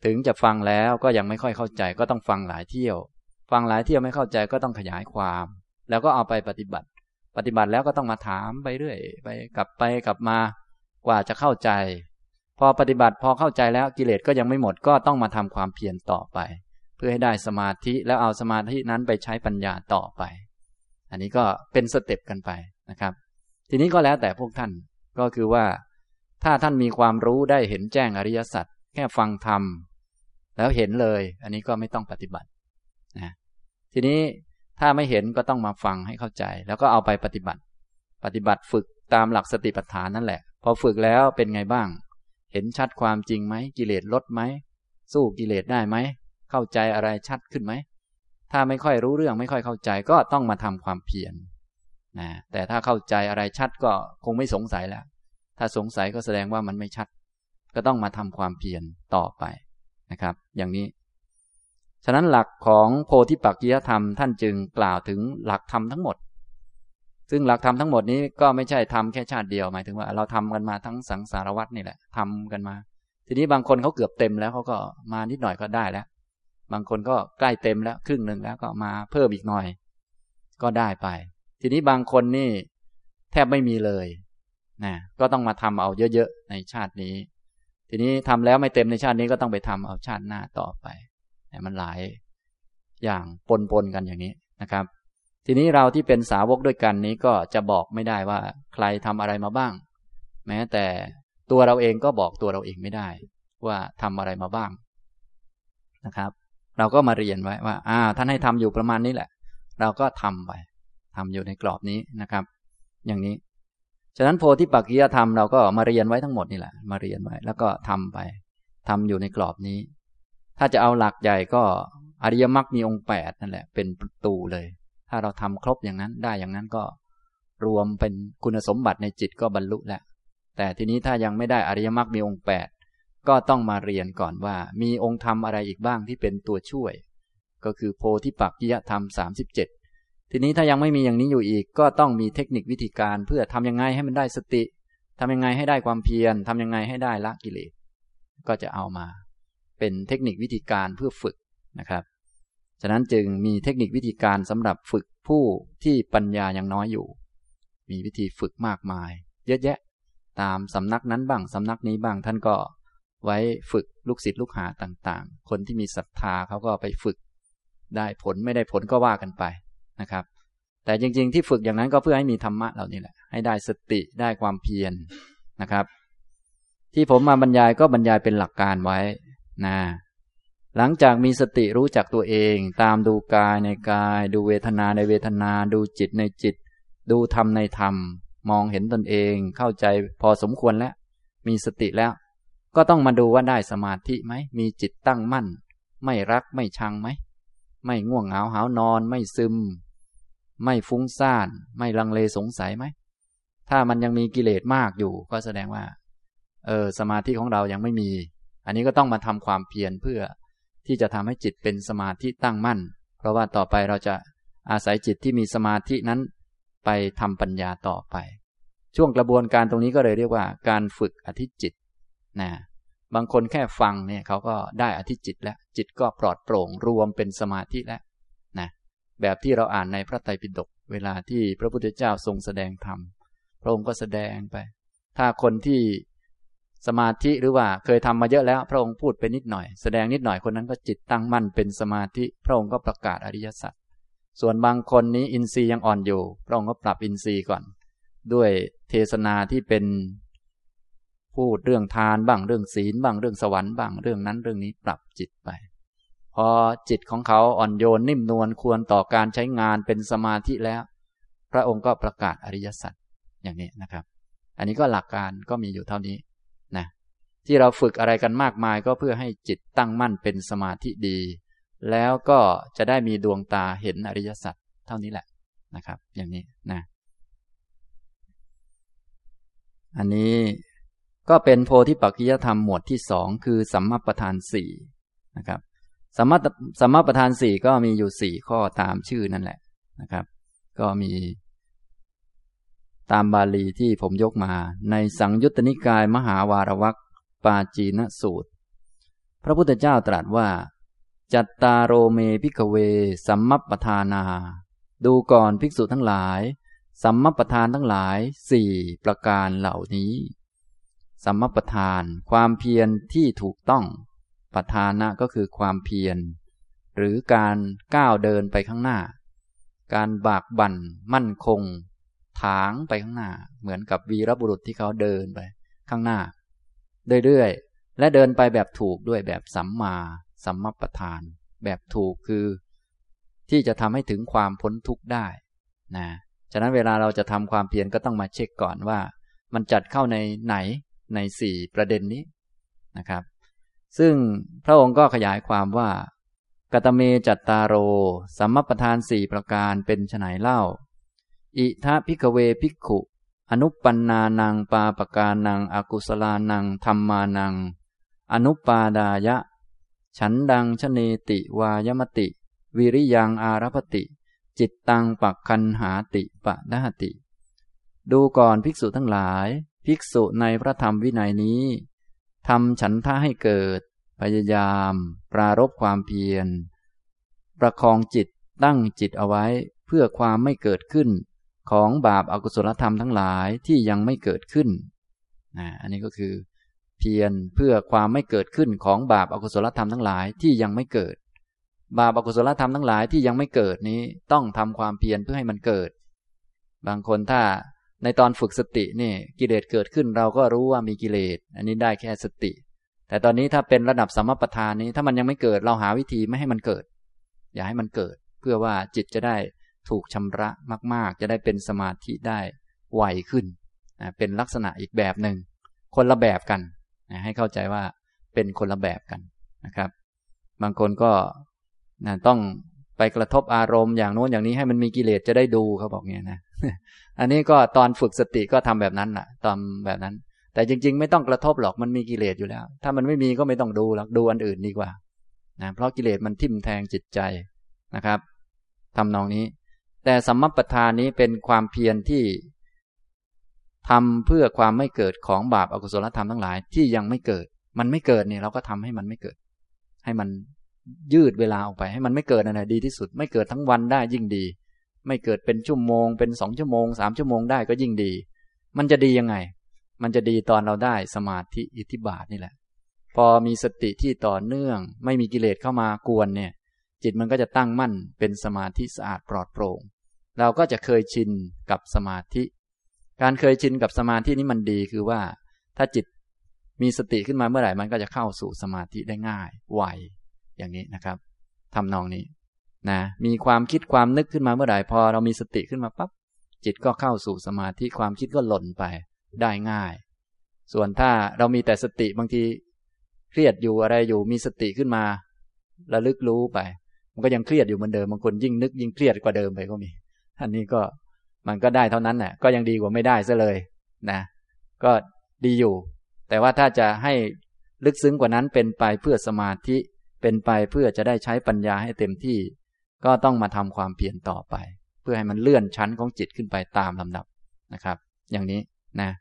ถึงจะฟังแล้วก็ยังไม่ค่อยเข้าใจก็ต้องฟังหลายเที่ยว ฟังหลายเที่ยวไม่เข้าใจก็ต้องขยายความ แล้วก็เอาไปปฏิบัติ ปฏิบัติแล้วก็ต้องมาถามไปเรื่อยไปกลับไปกลับมากว่าจะเข้าใจ พอปฏิบัติพอเข้าใจแล้วกิเลสก็ยังไม่หมดก็ต้องมาทำความเพียรต่อไป เพื่อให้ได้สมาธิแล้วเอาสมาธินั้นไปใช้ปัญญาต่อไป อันนี้ก็เป็นสเต็ปกันไปนะครับ ทีนี้ก็แล้วแต่พวกท่านก็คือว่า ถ้าท่านมีความรู้ได้เห็นแจ้งอริยสัจแค่ฟังธรรมแล้วเห็นเลย อันนี้ก็ไม่ต้องปฏิบัตินะทีนี้ ถ้าไม่เห็นก็ต้องมาฟังให้เข้าใจ แล้วก็เอาไปปฏิบัติ ปฏิบัติฝึกตามหลักสติปัฏฐานนั่นแหละ พอฝึกแล้วเป็นไงบ้าง เห็นชัดความจริงไหมกิเลสลดไหมสู้กิเลสได้ไหมเข้าใจอะไรชัดขึ้นไหมถ้าไม่ค่อยรู้เรื่องไม่ค่อยเข้าใจก็ต้องมาทำความเพียรนะแต่ถ้าเข้าใจอะไรชัดก็คงไม่สงสัยแล้ว ถ้าสงสัยก็แสดงว่ามันไม่ชัด ก็ต้องมาทำความเพียรต่อไปนะครับ อย่างนี้ ฉะนั้นหลักของโพธิปักจียธรรมท่านจึงกล่าวถึงหลักธรรมทั้งหมด ซึ่งหลักธรรมทั้งหมดนี้ก็ไม่ใช่ทำแค่ชาติเดียวหมายถึงว่า เราทำกันมาทั้งสังสารวัตนี่แหละทำกันมา ทีนี้บางคนเขาเกือบเต็มแล้วเขาก็มานิดหน่อยก็ได้แล้ว บางคนก็ใกล้เต็มแล้วครึ่งหนึ่งแล้วก็มาเพิ่มอีกหน่อย ก็ได้ไป ทีนี้บางคนนี่แทบไม่มีเลยนะก็ต้องมาทำเอาเยอะๆในชาตินี้ ทีนี้ทำแล้วไม่เต็มในชาตินี้ก็ต้องไปทำเอาชาติหน้าต่อไป มันหลายอย่างปนปนกันอย่างนี้นะครับ ทีนี้เราที่เป็นสาวกด้วยกันนี้ก็จะบอกไม่ได้ว่าใครทำอะไรมาบ้าง แม้แต่ตัวเราเองก็บอกตัวเราเองไม่ได้ ว่าทำอะไรมาบ้างนะครับ เราก็มาเรียนไว้ว่าอ่าท่านให้ทำอยู่ประมาณนี้แหละ เราก็ทำไปทำอยู่ในกรอบนี้นะครับ อย่างนี้ ฉะนั้นโพธิปักกิยธรรมเราก็มาเรียนไว้ทั้งหมดนี่แหละ มาเรียนไว้ แล้วก็ทำไปทำอยู่ในกรอบนี้ ถ้าจะเอาหลักใหญ่ก็อริยมรรคมีองค์แปดนั่นแหละ เป็นประตูเลย ถ้าเราทำครบอย่างนั้นได้อย่างนั้นก็รวมเป็นคุณสมบัติในจิตก็บรรลุแล้วแต่ทีนี้ถ้ายังไม่ได้อริยมรรคมีองค์แปดก็ต้องมาเรียนก่อนว่า มีองค์ธรรมอะไรอีกบ้างที่เป็นตัวช่วย ก็คือโพธิปักกิยธรรมสามสิบเจ็ดทีนี้ถ้ายังไม่มีอย่างนี้อยู่อีก ก็ต้องมีเทคนิควิธีการเพื่อทำยังไงให้มันได้สติทำยังไงให้ได้ความเพียรทำยังไงให้ได้ละกิเลสก็จะเอามา เป็นเทคนิควิธีการเพื่อฝึกนะครับฉะนั้นจึงมีเทคนิควิธีการสำหรับฝึกผู้ที่ปัญญายังน้อยอยู่ มีวิธีฝึกมากมาย เยอะแยะ ตามสำนักนั้นบ้างสำนักนี้บ้างท่านก็ไว้ฝึกลูกศิษย์ลูกหาต่างๆ คนที่มีศรัทธาเขาก็ไปฝึก ได้ผลไม่ได้ผลก็ว่ากันไปนะครับ แต่จริงๆ ที่ฝึกอย่างนั้นก็เพื่อให้มีธรรมะเหล่านี้แหละ ให้ได้สติได้ความเพียรนนะครับ ที่ผมมาบรรยายก็บรรยายเป็นหลักการไว้ นะหลังจากมีสติรู้จักตัวเอง ตามดูกายในกาย ดูเวทนาในเวทนา ดูจิตในจิต ดูธรรมในธรรม มองเห็นตนเองเข้าใจพอสมควรแล้ว มีสติแล้ว ก็ต้องมาดูว่าได้สมาธิไหม มีจิตตั้งมั่น ไม่รักไม่ชังไหม ไม่ง่วงเหงาหานอน ไม่ซึม ไม่ฟุ้งซ่าน ไม่ลังเลสงสัยไหม ถ้ามันยังมีกิเลสมากอยู่ ก็แสดงว่า เออ สมาธิของเรายังไม่มี อันนี้ก็ต้องมาทำความเพียรเพื่อที่จะทำให้จิตเป็นสมาธิตั้งมั่น เพราะว่าต่อไปเราจะอาศัยจิตที่มีสมาธินั้น ไปทำปัญญาต่อไป ช่วงกระบวนการตรงนี้ก็เลยเรียกว่า การฝึกอธิจิตนะบางคนแค่ฟังเนี่ยเขาก็ได้อธิจิตแล้ว จิตก็ปลอดโปร่งรวมเป็นสมาธิแล้วนะแบบที่เราอ่านในพระไตรปิฎกเวลาที่พระพุทธเจ้าทรงแสดงธรรมพระองค์ก็แสดงไป ถ้าคนที่ สมาธิหรือว่าเคยทำมาเยอะแล้ว พระองค์พูดไปนิดหน่อย แสดงนิดหน่อยคนนั้นก็จิตตั้งมั่นเป็นสมาธิพระองค์ก็ประกาศอริยสัจส่วนบางคนนี้อินทรีย์ยังอ่อนอยู่ พระองค์ก็ปรับอินทรีย์ก่อน ด้วยเทศนาที่เป็นพูดเรื่องทานบ้างเรื่องศีลบ้างเรื่องสวรรค์บ้างเรื่องนั้นเรื่องนี้ปรับจิตไป พอจิตของเขาอ่อนโยนนิ่มนวลควรต่อการใช้งานเป็นสมาธิแล้ว พระองค์ก็ประกาศอริยสัจอย่างนี้นะครับ อันนี้ก็หลักการก็มีอยู่เท่านี้ ที่เราฝึกอะไรกันมากมายก็เพื่อให้จิตตั้งมั่นเป็นสมาธิดี แล้วก็จะได้มีดวงตาเห็นอริยสัจเท่านี้แหละนะครับ อย่างนี้นะอันนี้ก็เป็นโพธิปัจจยธรรมหมวดที่สองคือสัมมาประธานสี่นะครับสัมมาสัมมาประธานสี่ก็มีอยู่สี่ข้อตามชื่อนั่นแหละนะครับ ก็มีตามบาลีที่ผมยกมาในสังยุตตนิกายมหาวารวัก ปาจีนสูตร พระพุทธเจ้าตรัสว่า จัตตาโรเมพิกเว สัมมัปทานา ดูก่อนภิกษุทั้งหลาย สัมมัปทานทั้งหลายสี่ประการเหล่านี้ สัมมัปทานความเพียรที่ถูกต้องปทานะก็คือความเพียร หรือการก้าวเดินไปข้างหน้า การบากบั่นมั่นคง ถางไปข้างหน้า เหมือนกับวีรบุรุษที่เขาเดินไปข้างหน้า เรื่อยๆ และเดินไปแบบถูกด้วยแบบสัมมา สัมมัปปธาน แบบถูกคือ ที่จะทำให้ถึงความพ้นทุกข์ได้นะฉะนั้นเวลาเราจะทำความเพียรก็ต้องมาเช็คก่อนว่า มันจัดเข้าในไหนในสี่ประเด็นนี้นะครับ ซึ่งพระองค์ก็ขยายความว่ากตเมจัตตาโร สัมมัปปธานสี่ประการเป็นไฉนเล่า อิธะภิกขเวภิกขุ อนุปันนานังปาปกานังอากุศลานังธรรมานัง อนุปาดายะ ฉันดังชเนติวายมติ วิริยังอารพติ จิตตังปักคันหาติปะดหติ ดูก่อนภิกษุทั้งหลาย ภิกษุในพระธรรมวินัยนี้ทำฉันท่าให้เกิด พยายาม ปรารบความเพียร ประคองจิตตั้งจิตเอาไว้เพื่อความไม่เกิดขึ้น ของบาปอากุศลธรรมทั้งหลายที่ยังไม่เกิดขึ้นนะอันนี้ก็คือ เพียรเพื่อความไม่เกิดขึ้นของบาปอากุศลธรรมทั้งหลายที่ยังไม่เกิด บาปอากุศลธรรมทั้งหลายที่ยังไม่เกิดนี้ต้องทำความเพียรเพื่อให้มันเกิด บางคนถ้าในตอนฝึกสตินี่กิเลสเกิดขึ้นเราก็รู้ว่ามีกิเลส อันนี้ได้แค่สติ แต่ตอนนี้ถ้าเป็นระดับสมประทานนี้ ถ้ามันยังไม่เกิดเราหาวิธีไม่ให้มันเกิด อย่าให้มันเกิด เพื่อว่าจิตจะได้ ถูกชำระมาก ๆ จะได้เป็นสมาธิได้ไวขึ้นนะเป็นลักษณะอีกแบบหนึ่ง คนละแบบกันนะให้เข้าใจว่าเป็นคนละแบบกันนะครับ บางคนก็นะต้องไปกระทบอารมณ์อย่างโน้นอย่างนี้ให้มันมีกิเลสจะได้ดูเขาบอกเงี้ยนะ อันนี้ก็ตอนฝึกสติก็ทำแบบนั้นแหละตอนแบบนั้น แต่จริง ๆ ไม่ต้องกระทบหรอกมันมีกิเลสอยู่แล้ว ถ้ามันไม่มีก็ไม่ต้องดูหรอกดูอันอื่นดีกว่านะเพราะกิเลสมันทิ่มแทงจิตใจนะครับทำนองนี้ แต่สัมมปทานนี้เป็นความเพียรที่ทำเพื่อความไม่เกิดของบาปอากุศลธรรมทั้งหลายที่ยังไม่เกิด มันไม่เกิดเนี่ยเราก็ทำให้มันไม่เกิด ให้มันยืดเวลาออกไป ให้มันไม่เกิดนั่นแหละดีที่สุด ไม่เกิดทั้งวันได้ยิ่งดี ไม่เกิดเป็นชั่วโมง เป็นสองชั่วโมงสามชั่วโมงได้ก็ยิ่งดี มันจะดียังไง มันจะดีตอนเราได้สมาธิอิทธิบาทนี่แหละ พอมีสติที่ต่อเนื่อง ไม่มีกิเลสเข้ามากวนเนี่ย จิตมันก็จะตั้งมั่นเป็นสมาธิสะอาดปลอดโปร่ง เราก็จะเคยชินกับสมาธิ การเคยชินกับสมาธินี้มันดีคือว่า ถ้าจิตมีสติขึ้นมาเมื่อไหร่มันก็จะเข้าสู่สมาธิได้ง่าย ไว อย่างนี้นะครับทำนองนี้นะมีความคิดความนึกขึ้นมาเมื่อไหร่พอเรามีสติขึ้นมาปั๊บจิตก็เข้าสู่สมาธิความคิดก็หล่นไปได้ง่าย ส่วนถ้าเรามีแต่สติบางที เครียดอยู่อะไรอยู่มีสติขึ้นมา ระลึกรู้ไป มันก็ยังเครียดอยู่เหมือนเดิมบางคนยิ่งนึกยิ่งเครียดกว่าเดิมไปก็มี อันนี้ก็มันก็ได้เท่านั้นแหละก็ยังดีกว่าไม่ได้ซะเลยนะ ก็ดีอยู่ แต่ว่าถ้าจะให้ลึกซึ้งกว่านั้นเป็นไปเพื่อสมาธิเป็นไปเพื่อจะได้ใช้ปัญญาให้เต็มที่ ก็ต้องมาทำความเพียรต่อไป เพื่อให้มันเลื่อนชั้นของจิตขึ้นไปตามลำดับนะครับ อย่างนี้นะ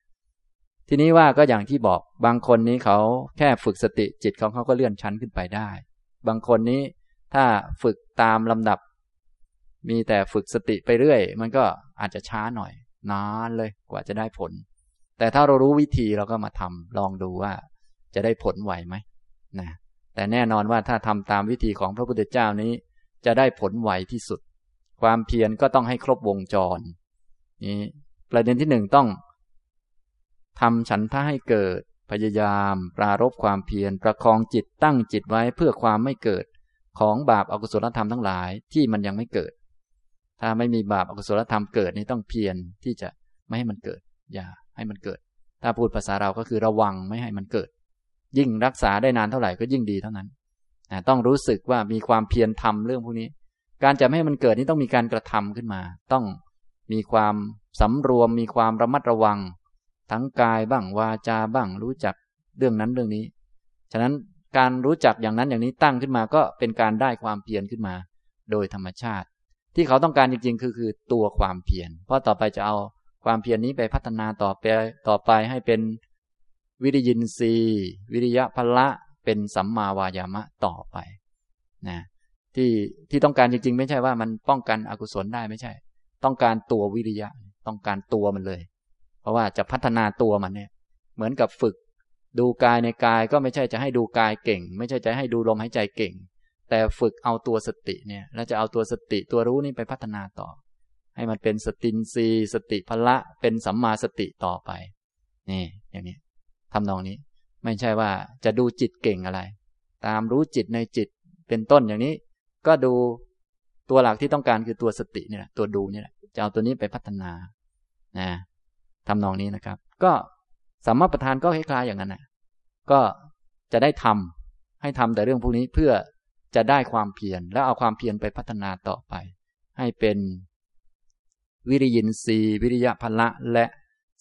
ทีนี้ว่าก็อย่างที่บอกบางคนนี้เขาแค่ฝึกสติจิตของเขาก็เลื่อนชั้นขึ้นไปได้ บางคนนี้ ถ้าฝึกตามลำดับ มีแต่ฝึกสติไปเรื่อย มันก็อาจจะช้าหน่อย นานเลยกว่าจะได้ผล แต่ถ้าเรารู้วิธีเราก็มาทำลองดูว่า จะได้ผลไหวไหมนะแต่แน่นอนว่าถ้าทำตามวิธีของพระพุทธเจ้านี้ จะได้ผลไวที่สุด ความเพียรก็ต้องให้ครบวงจร นี้ประเด็นที่หนึ่งต้องทำฉันทะให้เกิดพยายาม ปรารบความเพียรประคองจิตตั้งจิตไว้เพื่อความไม่เกิด ของบาปอากุศลธรรมทั้งหลายที่มันยังไม่เกิด ถ้าไม่มีบาปอากุศลธรรมเกิดนี่ต้องเพียรที่จะไม่ให้มันเกิด อย่าให้มันเกิด ถ้าพูดภาษาเราก็คือระวังไม่ให้มันเกิด ยิ่งรักษาได้นานเท่าไหร่ก็ยิ่งดีเท่านั้นต้องรู้สึกว่ามีความเพียรทำเรื่องพวกนี้ การจะไม่ให้มันเกิดนี่ต้องมีการกระทำขึ้นมา ต้องมีความสำรวม มีความระมัดระวัง ทั้งกายบ้างวาจาบ้างรู้จักเรื่องนั้นเรื่องนี้ ฉะนั้น การรู้จักอย่างนั้นอย่างนี้ตั้งขึ้นมาก็เป็นการได้ความเพียรขึ้นมา โดยธรรมชาติ ที่เขาต้องการจริงๆ คือคือตัวความเพียรเพราะต่อไปจะเอาความเพียรนนี้ไปพัฒนาต่อไปต่อไปให้เป็นวิริยินทรีย์วิริยะพละเป็นสัมมาวายามะต่อไปนะที่ที่ต้องการจริง ๆ ไม่ใช่ว่ามันป้องกันอกุศลได้ไม่ใช่ ต้องการตัววิริยะต้องการตัวมันเลย เพราะว่าจะพัฒนาตัวมันเนี่ย เหมือนกับฝึก ดูกายในกายก็ไม่ใช่จะให้ดูกายเก่ง ไม่ใช่จะให้ดูลมหายใจเก่ง แต่ฝึกเอาตัวสติเนี่ยแล้วจะเอาตัวสติตัวรู้นี่ไปพัฒนาต่อ ให้มันเป็นสตินรีสติพละ เป็นสัมมาสติต่อไป นี่ อย่างนี้ทำนองนี้ ไม่ใช่ว่าจะดูจิตเก่งอะไร ตามรู้จิตในจิตเป็นต้นอย่างนี้ ก็ดูตัวหลักที่ต้องการคือตัวสติเนี่ยตัวดูเนี่ยจะเอาตัวนี้ไปพัฒนานะทำนองนี้นะครับ ก็ สัมมาประธานก็คล้ายๆอย่างนั้นนะก็จะได้ทำให้ทำแต่เรื่องพวกนี้เพื่อจะได้ความเพียรแล้วเอาความเพียรไปพัฒนาต่อไป ให้เป็นวิริยินทรีย์วิริยะพละและ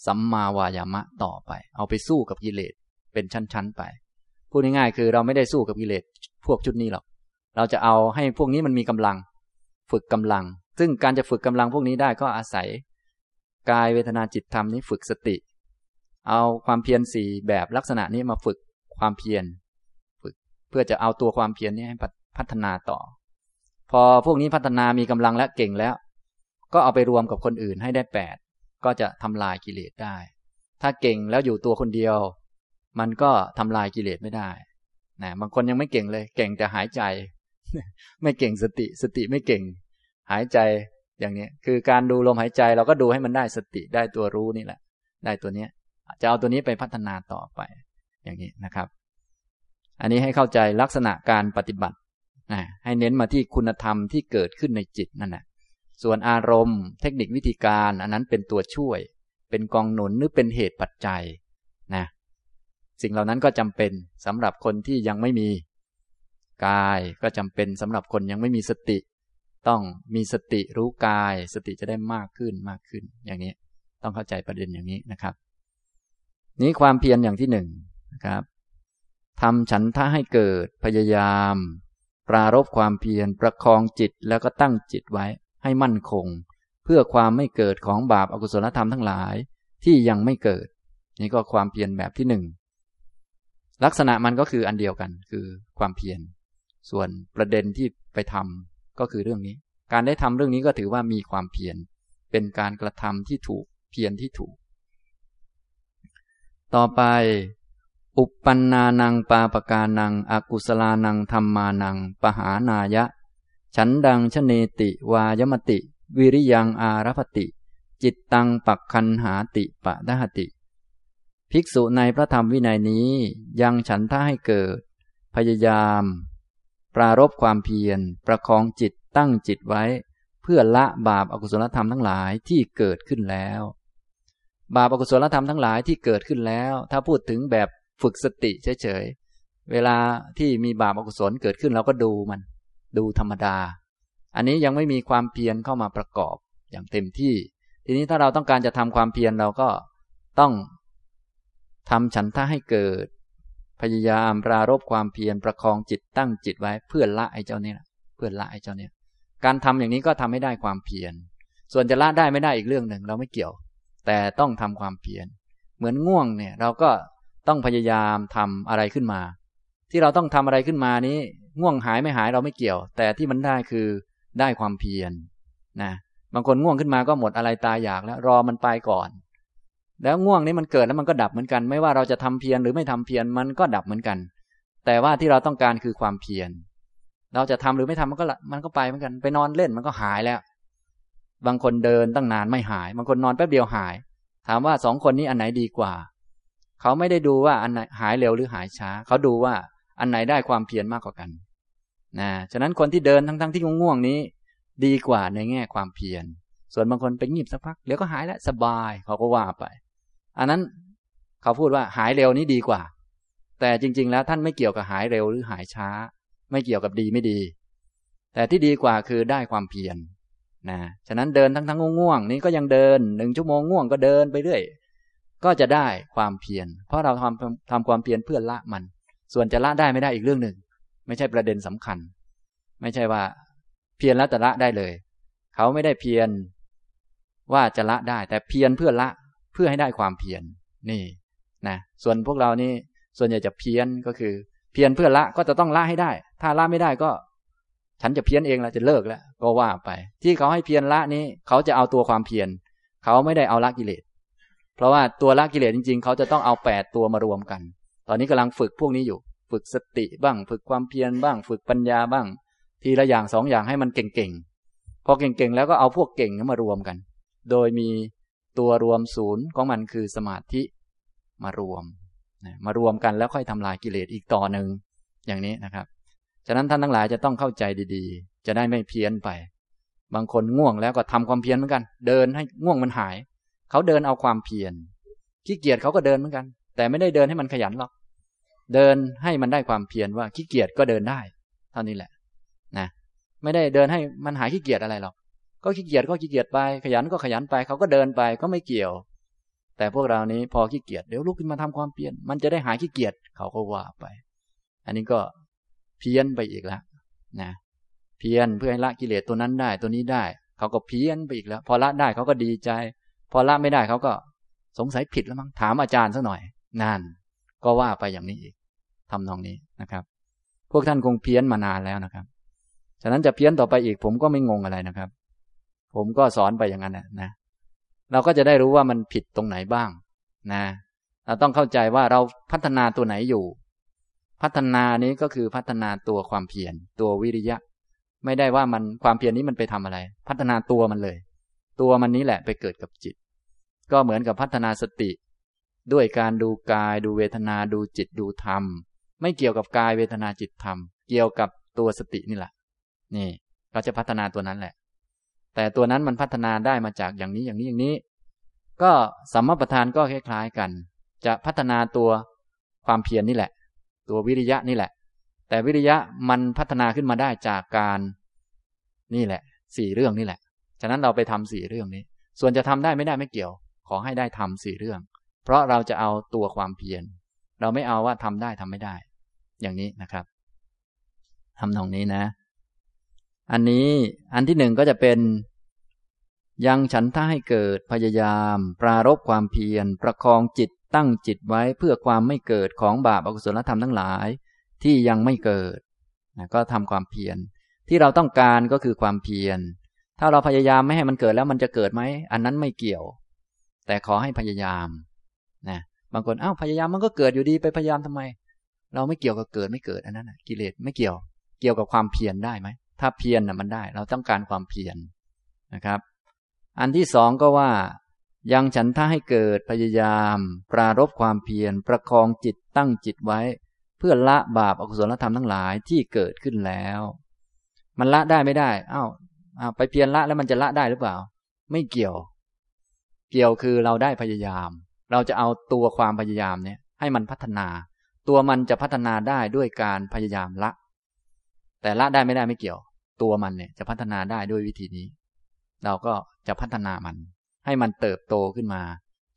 สัมมาวายามะต่อไป เอาไปสู้กับกิเลสเป็นชั้นๆไปพูดง่ายๆคือเราไม่ได้สู้กับกิเลสพวกชุดนี้หรอก เราจะเอาให้พวกนี้มันมีกำลัง ฝึกกำลัง ซึ่งการจะฝึกกำลังพวกนี้ได้ก็อาศัย กายเวทนาจิตธรรมนี้ฝึกสติ เอาความเพียรสี่แบบลักษณะนี้มาฝึกความเพียรฝึก เพื่อจะเอาตัวความเพียรนี้ให้พัฒนาต่อ พอพวกนี้พัฒนามีกำลังและเก่งแล้ว ก็เอาไปรวมกับคนอื่นให้ได้แปดก็จะทำลายกิเลสได้ ถ้าเก่งแล้วอยู่ตัวคนเดียว มันก็ทำลายกิเลสไม่ได้นะบางคนยังไม่เก่งเลย เก่งแต่หายใจ ไม่เก่งสติ สติไม่เก่ง หายใจอย่างนี้คือการดูลมหายใจเราก็ดูให้มันได้สติได้ตัวรู้นี่แหละ ได้ตัวเนี้ย จะเอาตัวนี้ไปพัฒนาต่อไป อย่างนี้นะครับ อันนี้ให้เข้าใจลักษณะการปฏิบัตินะให้เน้นมาที่คุณธรรมที่เกิดขึ้นในจิตนั่นแหละส่วนอารมณ์ เทคนิควิธีการ อันนั้นเป็นตัวช่วย เป็นกองหนุนหรือเป็นเหตุปัจจัยนะสิ่งเหล่านั้นก็จำเป็นสำหรับคนที่ยังไม่มีกายก็จำเป็นสำหรับคนยังไม่มีสติ ต้องมีสติรู้กาย สติจะได้มากขึ้นมากขึ้น อย่างนี้ ต้องเข้าใจประเด็นอย่างนี้นะครับ นี้ความเพียรอย่างที่หนึ่งนะครับทำฉันทะให้เกิดพยายาม ปรารบความเพียรประคองจิตแล้วก็ตั้งจิตไว้ให้มั่นคง เพื่อความไม่เกิดของบาปอากุศลธรรมทั้งหลายที่ยังไม่เกิด นี่ก็ความเพียรแบบที่หนึ่งลักษณะมันก็คืออันเดียวกันคือความเพียรส่วนประเด็นที่ไปทำก็คือเรื่องนี้ การได้ทำเรื่องนี้ก็ถือว่ามีความเพียรเป็นการกระทำที่ถูกเพียรที่ถูก ต่อไป อุปปันนานังปาปกานังอากุศลานังธรรมานัง ปหานายะ ฉันดังชเนติวายมติ วิริยังอารพติ จิตตังปักคันหาติปะดหติ ภิกษุในพระธรรมวินัยนี้ ยังฉันท่าให้เกิด พยายาม ปรารบความเพียร ประคองจิตตั้งจิตไว้ เพื่อละบาปอากุศลธรรมทั้งหลายที่เกิดขึ้นแล้ว บาปอกุศลธรรมทั้งหลายที่เกิดขึ้นแล้ว ถ้าพูดถึงแบบฝึกสติเฉยๆ เวลาที่มีบาปอกุศลเกิดขึ้นเราก็ดูมัน ดูธรรมดา อันนี้ยังไม่มีความเพียรเข้ามาประกอบอย่างเต็มที่ ทีนี้ถ้าเราต้องการจะทำความเพียรเราก็ต้องทำฉันท่าให้เกิด พยายามปรารบความเพียรประคองจิตตั้งจิตไว้เพื่อละไอ้เจ้านี่เพื่อละไอ้เจ้านี่การทำอย่างนี้ก็ทำให้ได้ความเพียรส่วนจะละได้ไม่ได้อีกเรื่องหนึ่งเราไม่เกี่ยว แต่ต้องทำความเพียรเหมือนง่วงเนี่ย เราก็ต้องพยายามทำอะไรขึ้นมา ที่เราต้องทำอะไรขึ้นมานี้ ง่วงหายไม่หายเราไม่เกี่ยว แต่ที่มันได้คือได้ความเพียรนะบางคนง่วงขึ้นมาก็หมดอะไรตายอยากแล้วรอมันไปก่อน แล้วง่วงนี้มันเกิดแล้วมันก็ดับเหมือนกัน ไม่ว่าเราจะทำเพียรหรือไม่ทำเพียรมันก็ดับเหมือนกัน แต่ว่าที่เราต้องการคือความเพียรเราจะทำหรือไม่ทำมันก็มันก็ไปเหมือนกัน ไปนอนเล่นมันก็หายแล้ว บางคนเดินตั้งนานไม่หาย บางคนนอนแป๊บเดียวหาย ถามว่าสองคนนี้อันไหนดีกว่า เขาไม่ได้ดูว่าอันไหนหายเร็วหรือหายช้า เขาดูว่าอันไหนได้ความเพียรมากกว่ากันนะฉะนั้นคนที่เดินทั้งๆทที่ง่วงนี้ ดีกว่าในแง่ความเพียร ส่วนบางคนไปงีบสักพักเดี๋ยวก็หายแล้วสบายเขาก็ว่าไป อันนั้นเขาพูดว่าหายเร็วนี้ดีกว่า แต่จริง ๆ แล้วท่านไม่เกี่ยวกับหายเร็วหรือหายช้า ไม่เกี่ยวกับดีไม่ดี แต่ที่ดีกว่าคือได้ความเพียร นะฉะนั้นเดินทั้งทั้งง่วงนี้ก็ยังเดินหนึ่งชั่วโมงง่วงก็เดินไปเรื่อยก็จะได้ความเพียร เพราะเราทำทำความเพียรเพื่อละมัน ส่วนจะละได้ไม่ได้อีกเรื่องหนึ่ง ไม่ใช่ประเด็นสำคัญ ไม่ใช่ว่า เพียรล้วจะละได้เลย เขาไม่ได้เพียรว่าจะละได้ แต่เพียรเพื่อละเพื่อให้ได้ความเพียรนี่นะส่วนพวกเรานี่ส่วนใหญ่จะเพียนก็คือ เพียรเพื่อละก็จะต้องละให้ได้ ถ้าละไม่ได้ก็ ฉันจะเพี้ยนเองแล้วจะเลิกแล้วก็ว่าไป ที่เขาให้เพียรละนี้ เขาจะเอาตัวความเพียรเขาไม่ได้เอาละกิเลส เพราะว่าตัวละกิเลสจริง ๆ เขาจะต้องเอาแปดตัวมารวมกัน ตอนนี้กำลังฝึกพวกนี้อยู่ ฝึกสติบ้าง ฝึกความเพียรบ้าง ฝึกปัญญาบ้าง ทีละอย่างสองอย่างให้มันเก่งๆพอเก่งๆแล้วก็เอาพวกเก่งมารวมกัน โดยมีตัวรวมศูนย์ของมันคือสมาธิมารวมมารวมกันแล้วค่อยทำลายกิเลสอีกต่อหนึ่งอย่างนี้นะครับ ฉะนั้นท่านทั้งหลายจะต้องเข้าใจดีๆ จะได้ไม่เพี้ยนไป บางคนง่วงแล้วก็ทำความเพียรเหมือนกัน เดินให้ง่วงมันหาย เขาเดินเอาความเพียรขี้เกียจเขาก็เดินเหมือนกัน แต่ไม่ได้เดินให้มันขยันหรอก เดินให้มันได้ความเพียรว่าขี้เกียจก็เดินได้ เท่านี้แหละ นะ ไม่ได้เดินให้มันหายขี้เกียจอะไรหรอก ก็ขี้เกียจก็ขี้เกียจไป ขยันก็ขยันไป เขาก็เดินไปก็ไม่เกี่ยว แต่พวกเรานี้พอขี้เกียจเดี๋ยวลุกขึ้นมาทำความเพียรมันจะได้หายขี้เกียจเขาก็ว่าไป อันนี้ก็ เพี้ยนไปอีกแล้วนะเพี้ยนเพื่อให้ละกิเลสตัวนั้นได้ตัวนี้ได้ เขาก็เพี้ยนไปอีกแล้ว พอละได้เขาก็ดีใจ พอละไม่ได้เขาก็สงสัยผิดแล้วมั้งถามอาจารย์สักหน่อยนั่นก็ว่าไปอย่างนี้อีกทำนองนี้นะครับ พวกท่านคงเพี้ยนมานานแล้วนะครับ ฉะนั้นจะเพี้ยนต่อไปอีก ผมก็ไม่งงอะไรนะครับ ผมก็สอนไปอย่างนั้นนะเราก็จะได้รู้ว่ามันผิดตรงไหนบ้าง นะ เราต้องเข้าใจว่าเราพัฒนาตัวไหนอยู่ พัฒนานี้ก็คือพัฒนาตัวความเพียรตัววิริยะ ไม่ได้ว่ามันความเพียรนี้มันไปทำอะไร พัฒนาตัวมันเลย ตัวมันนี้แหละไปเกิดกับจิต ก็เหมือนกับพัฒนาสติ ด้วยการดูกาย ดูเวทนาดูจิตดูธรรม ไม่เกี่ยวกับกายเวทนาจิตธรรม เกี่ยวกับตัวสตินี่แหละ นี่ เราจะพัฒนาตัวนั้นแหละ แต่ตัวนั้นมันพัฒนาได้มาจากอย่างนี้อย่างนี้อย่างนี้ ก็สัมมาประธานก็คล้ายๆกัน จะพัฒนาตัวความเพียรนนี่แหละ ตัววิริยะนี่แหละ แต่วิริยะมันพัฒนาขึ้นมาได้จากการนี่แหละสี่เรื่องนี่แหละ ฉะนั้นเราไปทำสี่เรื่องนี้ ส่วนจะทำได้ไม่ได้ไม่เกี่ยว ขอให้ได้ทำสี่เรื่อง เพราะเราจะเอาตัวความเพียรเราไม่เอาว่าทำได้ทำไม่ได้ อย่างนี้นะครับทำตรงนี้นะ อันนี้อันที่หนึ่งก็จะเป็น ยังฉันท่าให้เกิดพยายาม ปรารบความเพียร ประคองจิตตั้งจิตไว้เพื่อความไม่เกิดของบาปอกุศลธรรมทั้งหลาย ที่ยังไม่เกิดนะก็ทำความเพียร ที่เราต้องการก็คือความเพียร ถ้าเราพยายามไม่ให้มันเกิดแล้วมันจะเกิดไหม อันนั้นไม่เกี่ยว แต่ขอให้พยายามนะบางคนอ้าวพยายามมันก็เกิดอยู่ดีไปพยายามทำไม เราไม่เกี่ยวกับเกิดไม่เกิดอันนั้นกิเลสไม่เกี่ยว เกี่ยวกับความเพียรได้ไหมถ้าเพียรนะมันได้ เราต้องการความเพียรนะครับ อันที่สองก็ว่า ยังฉันท่าให้เกิดพยายาม ปรารบความเพียรประคองจิตตั้งจิตไว้ เพื่อละบาปอกุศลธรรมทั้งหลายที่เกิดขึ้นแล้ว มันละได้ไม่ได้อ้าวอ้าวไปเพียรละแล้วมันจะละได้หรือเปล่า ไม่เกี่ยว เกี่ยวคือเราได้พยายาม เราจะเอาตัวความพยายามเนี่ย ให้มันพัฒนา ตัวมันจะพัฒนาได้ด้วยการพยายามละ แต่ละได้ไม่ได้ไม่เกี่ยว ตัวมันเนี่ยจะพัฒนาได้ด้วยวิธีนี้ เราก็จะพัฒนามัน ให้มันเติบโตขึ้นมา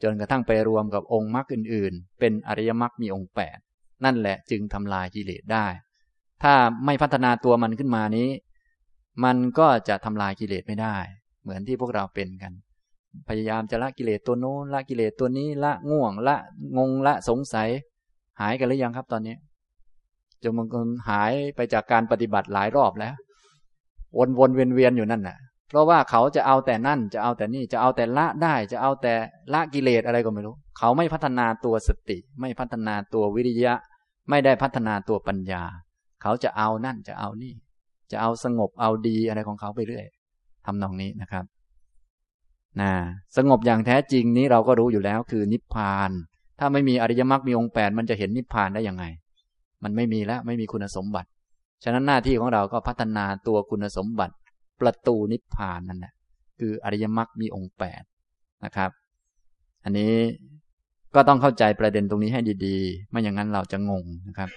จนกระทั่งไปรวมกับองค์มรรคอื่น ๆ เป็นอริยมรรคมีองค์แปดนั่นแหละจึงทำลายกิเลสได้ ถ้าไม่พัฒนาตัวมันขึ้นมานี้ มันก็จะทำลายกิเลสไม่ได้ เหมือนที่พวกเราเป็นกัน พยายามจะละกิเลสตัวโน้นละกิเลสตัวนี้ละง่วงละงงละสงสัย หายกันหรือยังครับตอนนี้จนบางคนหายไปจากการปฏิบัติหลายรอบแล้ว วนวนเวียนเวียนอยู่นั่นน่ะ เพราะว่าเขาจะเอาแต่นั่น จะเอาแต่นี่จะเอาแต่ละได้ จะเอาแต่ละกิเลสอะไรก็ไม่รู้ เขาไม่พัฒนาตัวสติ ไม่พัฒนาตัววิริยะ ไม่ได้พัฒนาตัวปัญญา เขาจะเอานั่นจะเอานี่ จะเอาสงบเอาดีอะไรของเขาไปเรื่อยทำนองนี้นะครับนะสงบอย่างแท้จริงนี้เราก็รู้อยู่แล้วคือนิพพาน ถ้าไม่มีอริยมรรคมีองค์แปดมันจะเห็นนิพพานได้ยังไง มันไม่มีแล้วไม่มีคุณสมบัติ ฉะนั้นหน้าที่ของเราก็พัฒนาตัวคุณสมบัติ ประตูนิพพานนั่นแหละคืออริยมรรคมีองค์แปดนะครับ อันนี้ก็ต้องเข้าใจประเด็นตรงนี้ให้ดีๆ ไม่อย่างนั้นเราจะงงนะครับ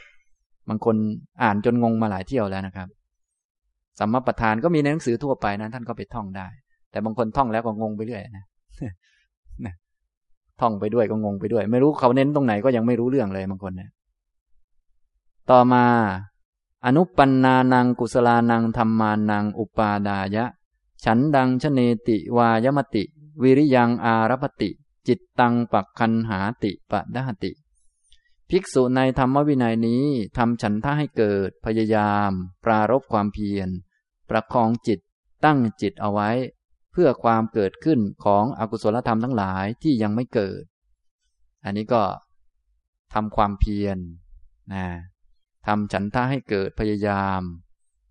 บางคนอ่านจนงงมาหลายเที่ยวแล้วนะครับสัมมาประธานก็มีในหนังสือทั่วไปนะท่านก็ไปท่องได้ แต่บางคนท่องแล้วก็งงไปเรื่อยนะท่องไปด้วยก็งงไปด้วย ไม่รู้เขาเน้นตรงไหนก็ยังไม่รู้เรื่องเลยบางคนเนี่ยต่อมา อนุปันนานังกุศลานังธรรมานังอุปาดายะ ฉันดังชเนติวายมติ วิริยังอารพติ จิตตังปักคันหาติปะดาติ ภิกษุในธรรมวินัยนี้ทำฉันท่าให้เกิดพยายาม ปรารบความเพียร ประคองจิตตั้งจิตเอาไว้ เพื่อความเกิดขึ้นของอกุศลธรรมทั้งหลายที่ยังไม่เกิด อันนี้ก็ทำความเพียรนะ ทำฉันทะให้เกิดพยายาม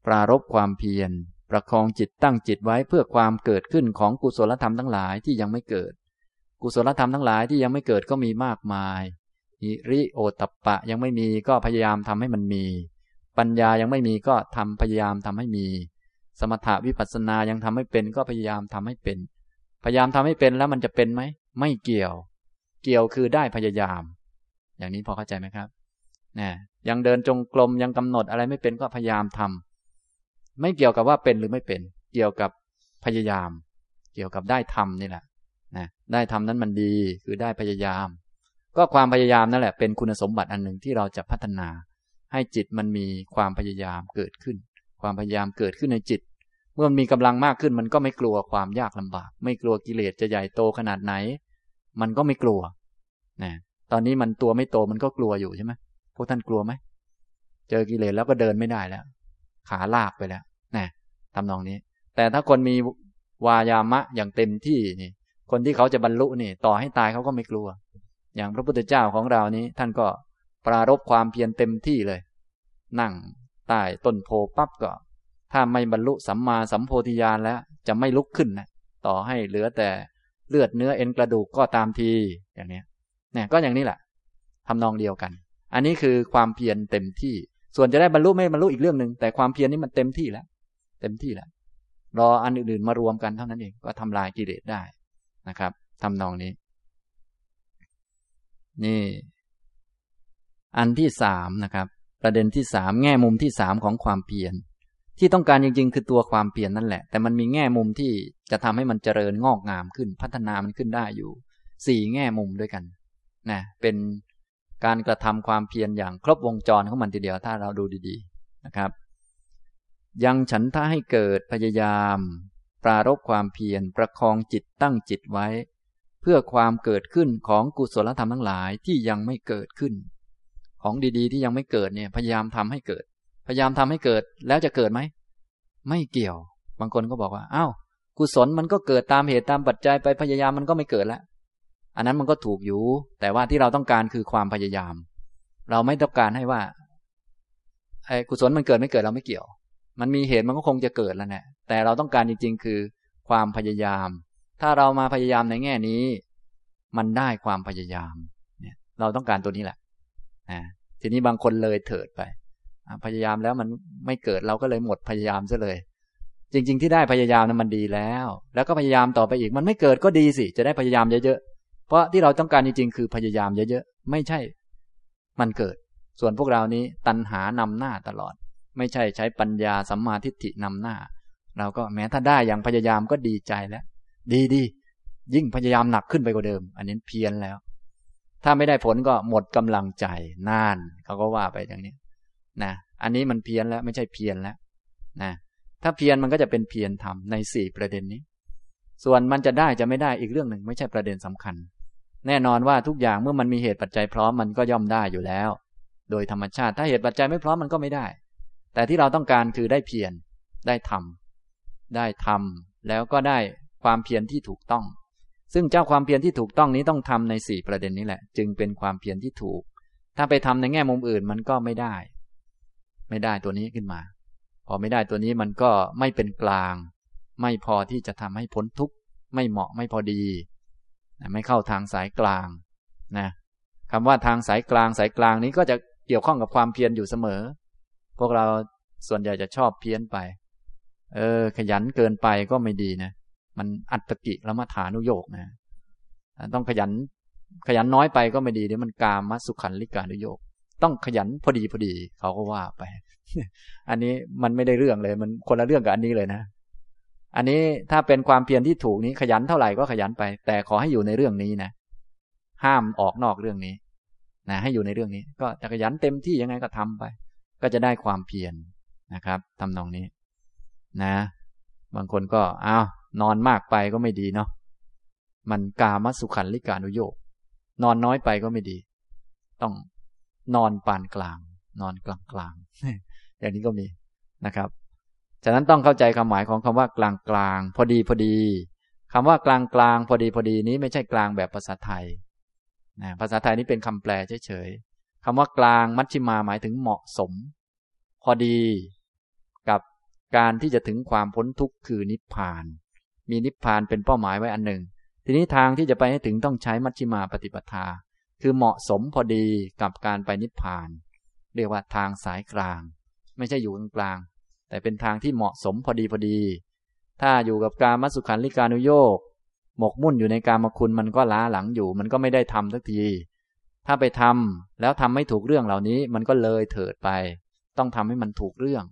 ปรารบความเพียร ประคองจิตตั้งจิตไว้เพื่อความเกิดขึ้นของกุศลธรรมทั้งหลายที่ยังไม่เกิด กุศลธรรมทั้งหลายที่ยังไม่เกิดก็มีมากมายหิริโอตัปปะยังไม่มีก็พยายามทำให้มันมี ปัญญายังไม่มีก็ทำพยายามทำให้มี สมถะวิปัสสนายังทำให้เป็นก็พยายามทำให้เป็น พยายามทำให้เป็นแล้วมันจะเป็นไหม ไม่เกี่ยว เกี่ยวคือได้พยายาม อย่างนี้พอเข้าใจไหมครับนะ ยังเดินจงกรมยังกำหนดอะไรไม่เป็นก็พยายามทำไม่เกี่ยวกับว่าเป็นหรือไม่เป็น เกี่ยวกับพยายาม เกี่ยวกับได้ทำนี่แหละนะได้ทำนั้นมันดีคือได้พยายาม ก็ความพยายามนั่นแหละเป็นคุณสมบัติอันหนึ่งที่เราจะพัฒนา ให้จิตมันมีความพยายามเกิดขึ้น ความพยายามเกิดขึ้นในจิต เมื่อมันมีกำลังมากขึ้นมันก็ไม่กลัวความยากลำบาก ไม่กลัวกิเลสจะใหญ่โตขนาดไหน มันก็ไม่กลัวนะตอนนี้มันตัวไม่โตมันก็กลัวอยู่ใช่ไหม พวกท่านกลัวไหม เจอกิเลสแล้วก็เดินไม่ได้แล้ว ขาลากไปแล้วนะทำนองนี้ แต่ถ้าคนมีวายามะอย่างเต็มที่นี่ คนที่เขาจะบรรลุนี่ ต่อให้ตายเขาก็ไม่กลัว อย่างพระพุทธเจ้าของเรานี้ ท่านก็ปรารบความเพียรเต็มที่เลย นั่งใต้ต้นโพปั๊บก็ ถ้าไม่บรรลุสัมมาสัมโพธิญาณแล้ว จะไม่ลุกขึ้นนะต่อให้เหลือแต่เลือดเนื้อเอ็นกระดูกก็ตามทีอย่างนี้เนี่ยก็อย่างนี้แหละทำนองเดียวกัน อันนี้คือความเพียรเต็มที่ ส่วนจะได้บรรลุไม่บรรลุอีกเรื่องหนึ่งแต่ความเพียรนี้มันเต็มที่แล้ว เต็มที่แล้วรออันอื่นๆมารวมกันเท่านั้นเองก็ทำลายกิเลสได้นะครับทำนองนี้ นี่ อันที่สามนะครับ ประเด็นที่สามแง่มุมที่สามของความเพียรที่ต้องการจริงๆ คือตัวความเพียนนั่นแหละ แต่มันมีแง่มุมที่จะทำให้มันเจริญงอกงามขึ้น พัฒนามันขึ้นได้อยู่สี่แง่มุมด้วยกันนะเป็น การกระทำความเพียรอย่างครบวงจรของมันทีเดียวถ้าเราดูดีๆนะครับ ยังฉันท่าให้เกิดพยายาม ปรารบความเพียรประคองจิตตั้งจิตไว้ เพื่อความเกิดขึ้นของกุศลธรรมทั้งหลายที่ยังไม่เกิดขึ้น ของดีๆ ที่ยังไม่เกิดเนี่ยพยายามทำให้เกิด พยายามทำให้เกิดแล้วจะเกิดไหมไม่เกี่ยว บางคนก็บอกว่าอ้าวกุศลมันก็เกิดตามเหตุตามปัจจัยไปพยายามมันก็ไม่เกิดแล้ว อันนั้นมันก็ถูกอยู่ แต่ว่าที่เราต้องการคือความพยายาม เราไม่ต้องการให้ว่าไอ้กุศลมันเกิดไม่เกิดเราไม่เกี่ยว มันมีเหตุมันก็คงจะเกิดแล้วแหละแต่เราต้องการจริง ๆ คือความพยายาม ถ้าเรามาพยายามในแง่นี้ มันได้ความพยายาม เนี่ย เราต้องการตัวนี้แหละนะทีนี้บางคนเลยเถิดไปพยายามแล้วมันไม่เกิดเราก็เลยหมดพยายามซะเลย จริง ๆ ที่ได้พยายามนั้นมันดีแล้ว แล้วก็พยายามต่อไปอีกมันไม่เกิดก็ดีสิ จะได้พยายามเยอะ เพราะที่เราต้องการจริงๆคือพยายามเยอะๆไม่ใช่ มันเกิด ส่วนพวกเรานี้ตัณหานำหน้าตลอด ไม่ใช่ใช้ปัญญาสัมมาทิฏฐินำหน้า เราก็แม้ถ้าได้อย่างพยายามก็ดีใจแล้ว ดีดียิ่งพยายามหนักขึ้นไปกว่าเดิม อันนี้เพี้ยนแล้ว ถ้าไม่ได้ผลก็หมดกำลังใจน่านเขาก็ว่าไปอย่างนี้นะอันนี้มันเพี้ยนแล้วไม่ใช่เพี้ยนแล้วนะถ้าเพียรมันก็จะเป็นเพียนธรทำในสี่ประเด็นนี้ ส่วนมันจะได้จะไม่ได้อีกเรื่องหนึ่ง ไม่ใช่ประเด็นสำคัญ แน่นอนว่าทุกอย่างเมื่อมันมีเหตุปัจจัยพร้อมมันก็ย่อมได้อยู่แล้ว โดยธรรมชาติถ้าเหตุปัจจัยไม่พร้อมมันก็ไม่ได้ แต่ที่เราต้องการคือได้เพียรได้ทำได้ทำแล้วก็ได้ความเพียรที่ถูกต้อง ซึ่งเจ้าความเพียรที่ถูกต้องนี้ต้องทำในสี่ประเด็นนี้แหละ จึงเป็นความเพียรที่ถูก ถ้าไปทำในแง่มุมอื่นมันก็ไม่ได้ ไม่ได้ตัวนี้ขึ้นมา พอไม่ได้ตัวนี้มันก็ไม่เป็นกลาง ไม่พอที่จะทำให้พ้นทุกข์ไม่เหมาะไม่พอดี ไม่เข้าทางสายกลางนะคำว่าทางสายกลางสายกลางนี้ก็จะเกี่ยวข้องกับความเพียรอยู่เสมอ พวกเราส่วนใหญ่จะชอบเพี้ยนไป เออ ขยันเกินไปก็ไม่ดีนะ มันอัตกิละมัฐานุโยกนะ ต้องขยัน ขยันน้อยไปก็ไม่ดีเดี๋ยวมันกามสุขันลิกานุโยก ต้องขยันพอดีพอดี เขาก็ว่าไป อันนี้มันไม่ได้เรื่องเลย มันคนละเรื่องกับอันนี้เลยนะ อันนี้ถ้าเป็นความเพียรที่ถูกนี้ขยันเท่าไหร่ก็ขยันไป แต่ขอให้อยู่ในเรื่องนี้นะ ห้ามออกนอกเรื่องนี้นะให้อยู่ในเรื่องนี้ ก็จะขยันเต็มที่ยังไงก็ทำไป ก็จะได้ความเพียรนะครับทำนองนี้ นะ บางคนก็อ้าวนอนมากไปก็ไม่ดีเนาะมันกามัสุขันลิกานุโยกนอนน้อยไปก็ไม่ดี ต้องนอนปานกลาง นอนกลางกลางอย่างนี้ก็มีนะครับ ฉะนั้นต้องเข้าใจความหมายของคำว่ากลางกลางพอดีพอดีคำว่ากลางกลางพอดีพอดีนี้ไม่ใช่กลางแบบภาษาไทยนะภาษาไทยนี้เป็นคำแปลเฉยๆคำว่ากลางมัชชิมาหมายถึงเหมาะสม พอดีกับการที่จะถึงความพ้นทุกข์คือนิพพาน มีนิพพานเป็นเป้าหมายไว้อันหนึ่ง ทีนี้ทางที่จะไปให้ถึงต้องใช้มัชชิมาปฏิปทา คือเหมาะสมพอดีกับการไปนิพพาน เรียกว่าทางสายกลาง ไม่ใช่อยู่กลาง แต่เป็นทางที่เหมาะสมพอดีพอดี ถ้าอยู่กับการมัสุขันลิกานุโยกหมกมุ่นอยู่ในการมคุณมันก็ล้าหลังอยู่ มันก็ไม่ได้ทำสักที ถ้าไปทำแล้วทำไม่ถูกเรื่องเหล่านี้ มันก็เลยเถิดไป ต้องทำให้มันถูกเรื่อง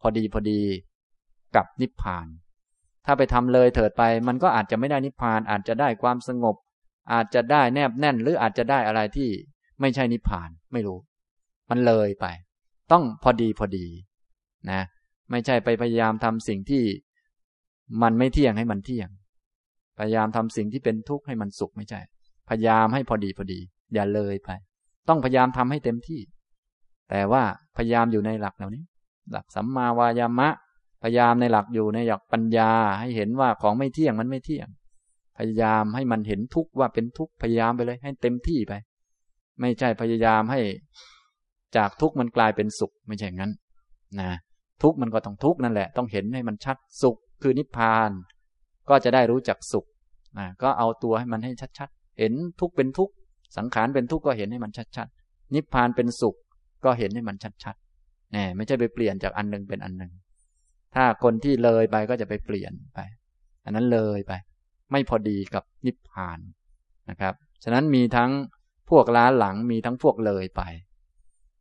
พอดีพอดีกับนิพพาน ถ้าไปทำเลยเถิดไป มันก็อาจจะไม่ได้นิพพาน อาจจะได้ความสงบ อาจจะได้แนบแน่น หรืออาจจะได้อะไรที่ไม่ใช่นิพพานไม่รู้ มันเลยไป ต้องพอดีพอดีนะ ไม่ใช่ไปพยายามทำสิ่งที่มันไม่เที่ยงให้มันเที่ยง พยายามทำสิ่งที่เป็นทุกข์ให้มันสุขไม่ใช่ พยายามให้พอดีพอดี อย่าเลยไป ต้องพยายามทำให้เต็มที่ แต่ว่าพยายามอยู่ในหลักเหล่านี้ หลักสัมมาวายามะ พยายามในหลักอยู่ในหลักปัญญาให้เห็นว่าของไม่เที่ยงมันไม่เที่ยง พยายามให้มันเห็นทุกข์ว่าเป็นทุกข์พยายามไปเลย ให้เต็มที่ไป ไม่ใช่พยายามให้จากทุกข์มันกลายเป็นสุขไม่ใช่งั้น นะ ทุกข์มันก็ต้องทุกข์นั่นแหละ ต้องเห็นให้มันชัดสุขคือนิพพาน ก็จะได้รู้จักสุขนะก็เอาตัวให้มันให้ชัดๆ เห็นทุกข์เป็นทุกข์สังขารเป็นทุกข์ก็เห็นให้มันชัดๆ นิพพานเป็นสุขก็เห็นให้มันชัดแน่ไม่ใช่ไปเปลี่ยนจากอันหนึ่งเป็นอันหนึ่ง ถ้าคนที่เลยไปก็จะไปเปลี่ยนไป อันนั้นเลยไป ไม่พอดีกับนิพพานนะครับ ฉะนั้นมีทั้งพวกล้าหลังมีทั้งพวกเลยไป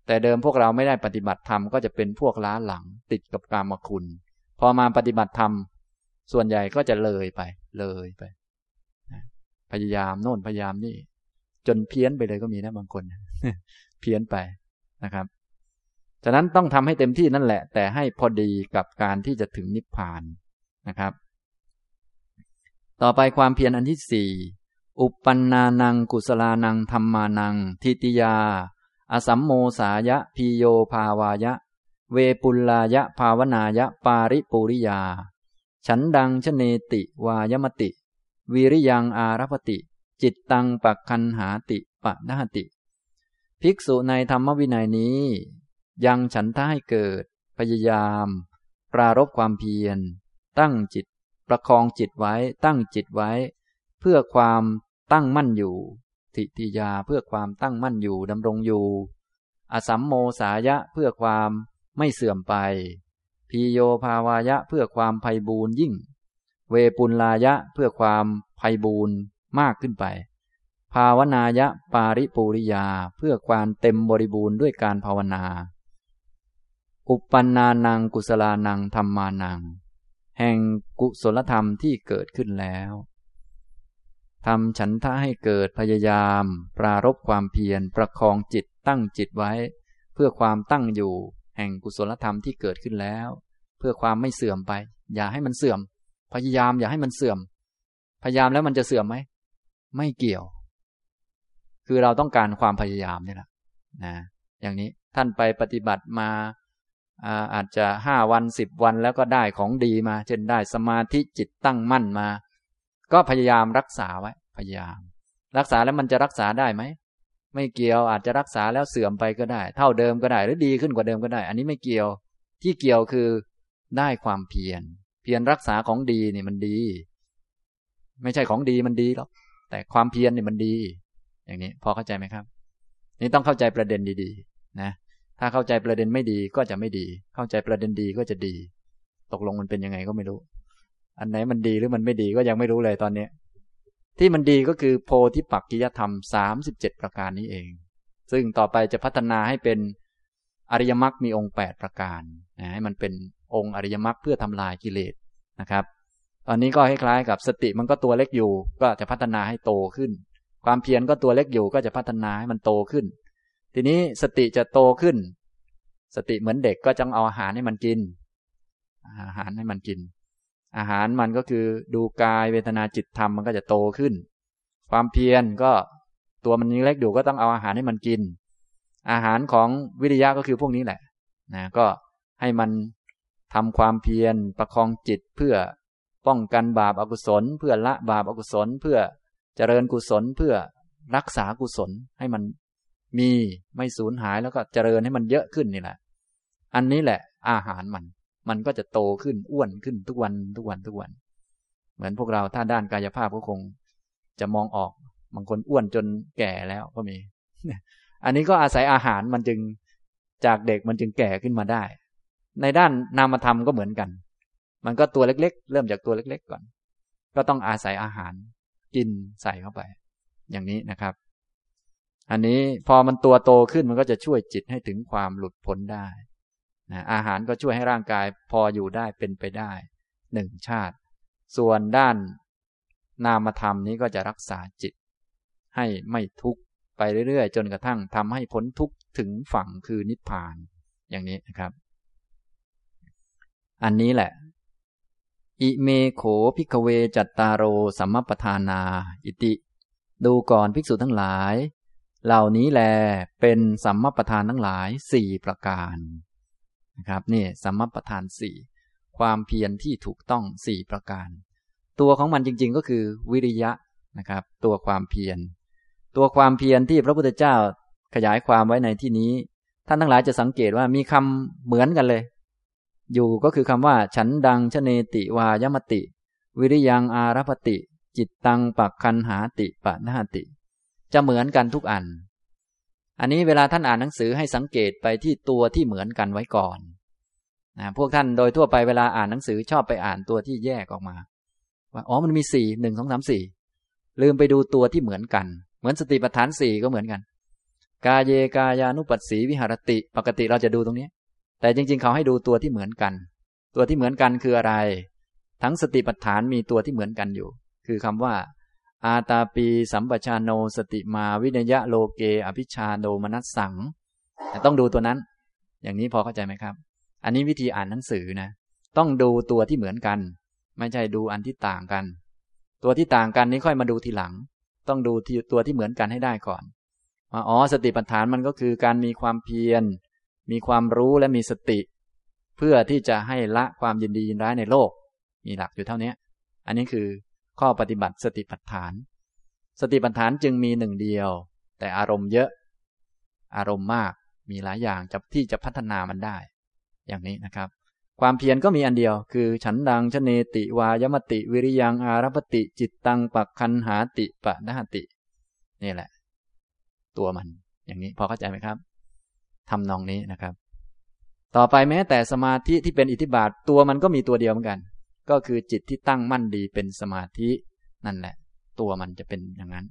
แต่เดิมพวกเราไม่ได้ปฏิบัติธรรมก็จะเป็นพวกล้าหลังติดกับกามคุณ พอมาปฏิบัติธรรม ส่วนใหญ่ก็จะเลยไป เลยไป พยายามโน่นพยายามนี่ จนเพี้ยนไปเลยก็มีนะบางคน เพี้ยนไปนะครับฉะนั้นต้องทำให้เต็มที่นั่นแหละ แต่ให้พอดีกับการที่จะถึงนิพพานนะครับ ต่อไปความเพียรอันที่สี่อุปปันนานัง กุศลานังธรรมานัง ทิติยา อสัมโมสายะพีโยภาวายะ เวปุลลายะภาวนายะปาริปุริยา ฉันดังชเนติวายมติ วิริยังอารพติ จิตตังปักคันหาติปะนหติ ภิกษุในธรรมวินัยนี้ ยังฉันท่าให้เกิด พยายาม ปรารบความเพียร ตั้งจิต ประคองจิตไว้ตั้งจิตไว้ เพื่อความตั้งมั่นอยู่ ทิติยาเพื่อความตั้งมั่นอยู่ดำรงอยู่ อสัมโมสายะเพื่อความไม่เสื่อมไปพีโยภาวายะเพื่อความไพบูรยิ่ง เวปุลลายะเพื่อความไพบูรมากขึ้นไป ภาวนายะปาริปุริยาเพื่อความเต็มบริบูรณ์ด้วยการภาวนา อุปันนานังกุศลานังธรรมานัง แห่งกุศลธรรมที่เกิดขึ้นแล้ว ทำฉันทะให้เกิดพยายาม ปรารบความเพียรประคองจิตตั้งจิตไว้ เพื่อความตั้งอยู่ แห่งกุศลธรรมที่เกิดขึ้นแล้ว เพื่อความไม่เสื่อมไป อย่าให้มันเสื่อม พยายามอย่าให้มันเสื่อม พยายามแล้วมันจะเสื่อมไหมไม่เกี่ยว คือเราต้องการความพยายามนี่แหละนะอย่างนี้ท่านไปปฏิบัติมาอาจจะห้าวันสิบวันแล้วก็ได้ของดีมา เช่นได้สมาธิจิตตั้งมั่นมา ก็พยายามรักษาไว้ พยายาม รักษาแล้วมันจะรักษาได้ไหม ไม่เกี่ยวอาจจะรักษาแล้วเสื่อมไปก็ได้ เท่าเดิมก็ได้ หรือดีขึ้นกว่าเดิมก็ได้ อันนี้ไม่เกี่ยวที่เกี่ยวคือได้ความเพียร เพียรรักษาของดีนี่มันดี ไม่ใช่ของดีมันดีหรอกแต่ความเพียรนี่มันดี อย่างนี้ พอเข้าใจไหมครับ นี่ต้องเข้าใจประเด็นดีๆ นะ ถ้าเข้าใจประเด็นไม่ดีก็จะไม่ดี เข้าใจประเด็นดีก็จะดี ตกลงมันเป็นยังไงก็ไม่รู้ อันไหนมันดีหรือมันไม่ดีก็ยังไม่รู้เลยตอนนี้ ที่มันดีก็คือโพธิปักกิยธรรมสามสิบเจ็ดประการนี้เอง ซึ่งต่อไปจะพัฒนาให้เป็นอริยมรรคมีองค์แปดประการนะให้มันเป็นองค์อริยมรรคเพื่อทำลายกิเลสนะครับ ตอนนี้ก็คล้ายๆกับสติมันก็ตัวเล็กอยู่ ก็จะพัฒนาให้โตขึ้น ความเพียรก็ตัวเล็กอยู่ก็จะพัฒนาให้มันโตขึ้น ทีนี้สติจะโตขึ้น สติเหมือนเด็กก็จะเอาอาหารให้มันกิน อาหารให้มันกิน อาหารมันก็คือดูกายเวทนาจิตธรรมมันก็จะโตขึ้น ความเพียรก็ตัวมันยังเล็กอยู่ก็ต้องเอาอาหารให้มันกิน อาหารของวิริยะก็คือพวกนี้แหละนะก็ให้มันทำความเพียรประคองจิตเพื่อป้องกันบาปอากุศล เพื่อละบาปอากุศล เพื่อเจริญกุศลเพื่อรักษากุศลให้มันมีไม่สูญหายแล้วก็เจริญให้มันเยอะขึ้นนี่แหละ อันนี้แหละอาหารมัน มันก็จะโตขึ้นอ้วนขึ้นทุกวันทุกวันทุกวัน เหมือนพวกเราถ้าด้านกายภาพก็คง จะมองออกบางคนอ้วนจนแก่แล้วก็มี อันนี้ก็อาศัยอาหารมันจึงจากเด็กมันจึงแก่ขึ้นมาได้ ในด้านนามธรรมก็เหมือนกัน มันก็ตัวเล็ก ๆ เริ่มจากตัวเล็ก ๆ ก่อน ก็ต้องอาศัยอาหารกินใส่เข้าไป อย่างนี้นะครับ อันนี้พอมันตัวโตขึ้นมันก็จะช่วยจิตให้ถึงความหลุดพ้นได้ นะอาหารก็ช่วยให้ร่างกายพออยู่ได้เป็นไปได้หนึ่งชาติ ส่วนด้านนามธรรมนี้ก็จะรักษาจิต ให้ไม่ทุกข์ไปเรื่อยๆ จนกระทั่งทำให้พ้นทุกข์ถึงฝั่งคือนิพพานอย่างนี้นะครับ อันนี้แหละ อิเมโขภิกขเวจัตตาโรสัมมัปปธานา อิติ ดูก่อนภิกษุทั้งหลาย เหล่านี้แลเป็นสัมมัปปธานทั้งหลายสี่ประการ นะครับนี่สัมมัปปธานสี่ความเพียรที่ถูกต้องสี่ประการ ตัวของมันจริง ๆ ก็คือวิริยะนะครับ ตัวความเพียร ตัวความเพียรที่พระพุทธเจ้าขยายความไว้ในที่นี้ ท่านทั้งหลายจะสังเกตว่ามีคำเหมือนกันเลย อยู่ก็คือคำว่า ฉันดังชเนติวายมติ วิริยังอารพติ จิตตังปักคันหาติปะนาติ จะเหมือนกันทุกอัน อันนี้เวลาท่านอ่านหนังสือให้สังเกตไปที่ตัวที่เหมือนกันไว้ก่อนนะพวกท่านโดยทั่วไปเวลาอ่านหนังสือชอบไปอ่านตัวที่แยกออกมาว่าอ๋อมันมีสี่หนึ่งสองสามสี่ลืมไปดูตัวที่เหมือนกัน เหมือนสติปัฏฐานสี่ก็เหมือนกัน กาเยกายานุปัสสีวิหารติ ปกติเราจะดูตรงนี้ แต่จริง ๆ เขาให้ดูตัวที่เหมือนกัน ตัวที่เหมือนกันคืออะไร ทั้งสติปัฏฐานมีตัวที่เหมือนกันอยู่ คือคำว่า อาตาปีสัมปชานโนสติมาวินยะโลเก อภิชาโดมนัสสัง ต้องดูตัวนั้น อย่างนี้พอเข้าใจไหมครับ อันนี้วิธีอ่านหนังสือนะ ต้องดูตัวที่เหมือนกัน ไม่ใช่ดูอันที่ต่างกัน ตัวที่ต่างกันนี้ค่อยมาดูทีหลัง ต้องดูตัวที่เหมือนกันให้ได้ก่อนว่าอ๋อสติปัฏฐานมันก็คือการมีความเพียร มีความรู้และมีสติ เพื่อที่จะให้ละความยินดียินร้ายในโลก มีหลักอยู่เท่านี้ อันนี้คือ ข้อปฏิบัติสติปัฏฐาน สติปัฏฐานจึงมีหนึ่งเดียว แต่อารมณ์เยอะ อารมณ์มากมีหลายอย่างจะที่จะพัฒนามันได้ อย่างนี้นะครับ ความเพียรก็มีอันเดียว คือ ฉันดังชเนติวายมติ วิริยังอารพติ จิตตังปักคันหาติปะนะติ นี่แหละ ตัวมัน อย่างนี้พอเข้าใจไหมครับทำนองนี้นะครับ ต่อไปแม้แต่สมาธิที่เป็นอิทธิบาทตัวมันก็มีตัวเดียวเหมือนกัน ก็คือจิตที่ตั้งมั่นดีเป็นสมาธินั่นแหละ ตัวมันจะเป็นอย่างนั้น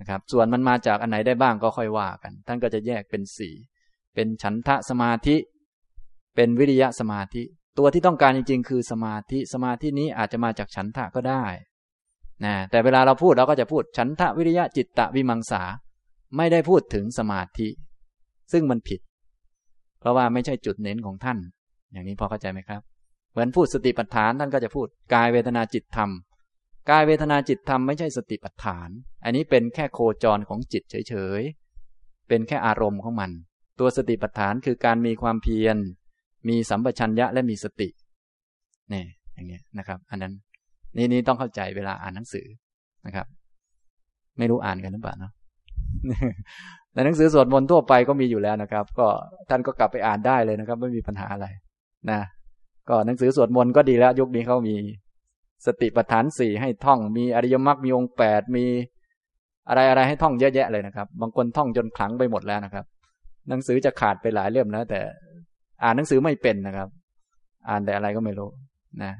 นะครับ ส่วนมันมาจากอันไหนได้บ้างก็ค่อยว่ากัน ท่านก็จะแยกเป็นสี่เป็นฉันทะสมาธิ เป็นวิริยะสมาธิ ตัวที่ต้องการจริง ๆ คือสมาธิสมาธินี้อาจจะมาจากฉันทะก็ได้นะแต่เวลาเราพูดเราก็จะพูดฉันทะวิริยะจิตตะวิมังสา ไม่ได้พูดถึงสมาธิ ซึ่งมันผิด เพราะว่าไม่ใช่จุดเน้นของท่าน อย่างนี้พอเข้าใจไหมครับ เหมือนพูดสติปัฏฐานท่านก็จะพูดกายเวทนาจิตธรรมกายเวทนาจิตธรรมไม่ใช่สติปัฏฐาน อันนี้เป็นแค่โคจรของจิตเฉยๆ เป็นแค่อารมณ์ของมัน ตัวสติปัฏฐานคือการมีความเพียร มีสัมปชัญญะและมีสตินี่อย่างเงี้ยนะครับ อันนั้นนี่นี่ต้องเข้าใจเวลาอ่านหนังสือนะครับ ไม่รู้อ่านกันหรือเปล่าเนาะในหนังสือสวดมนต์ทั่วไปก็มีอยู่แล้วนะครับ ก็ท่านก็กลับไปอ่านได้เลยนะครับ ไม่มีปัญหาอะไรนะ ก็หนังสือสวดมนต์ก็ดีแล้ว ยุคนี้เขามีสติปัฏฐานสี่ให้ท่อง มีอริยมรรคมีองค์แปดมีอะไรอะไรให้ท่องเยอะแยะเลยนะครับ บางคนท่องจนขลังไปหมดแล้วนะครับ หนังสือจะขาดไปหลายเล่มแล้ว แต่อ่านหนังสือไม่เป็นนะครับ อ่านแต่อะไรก็ไม่รู้นะ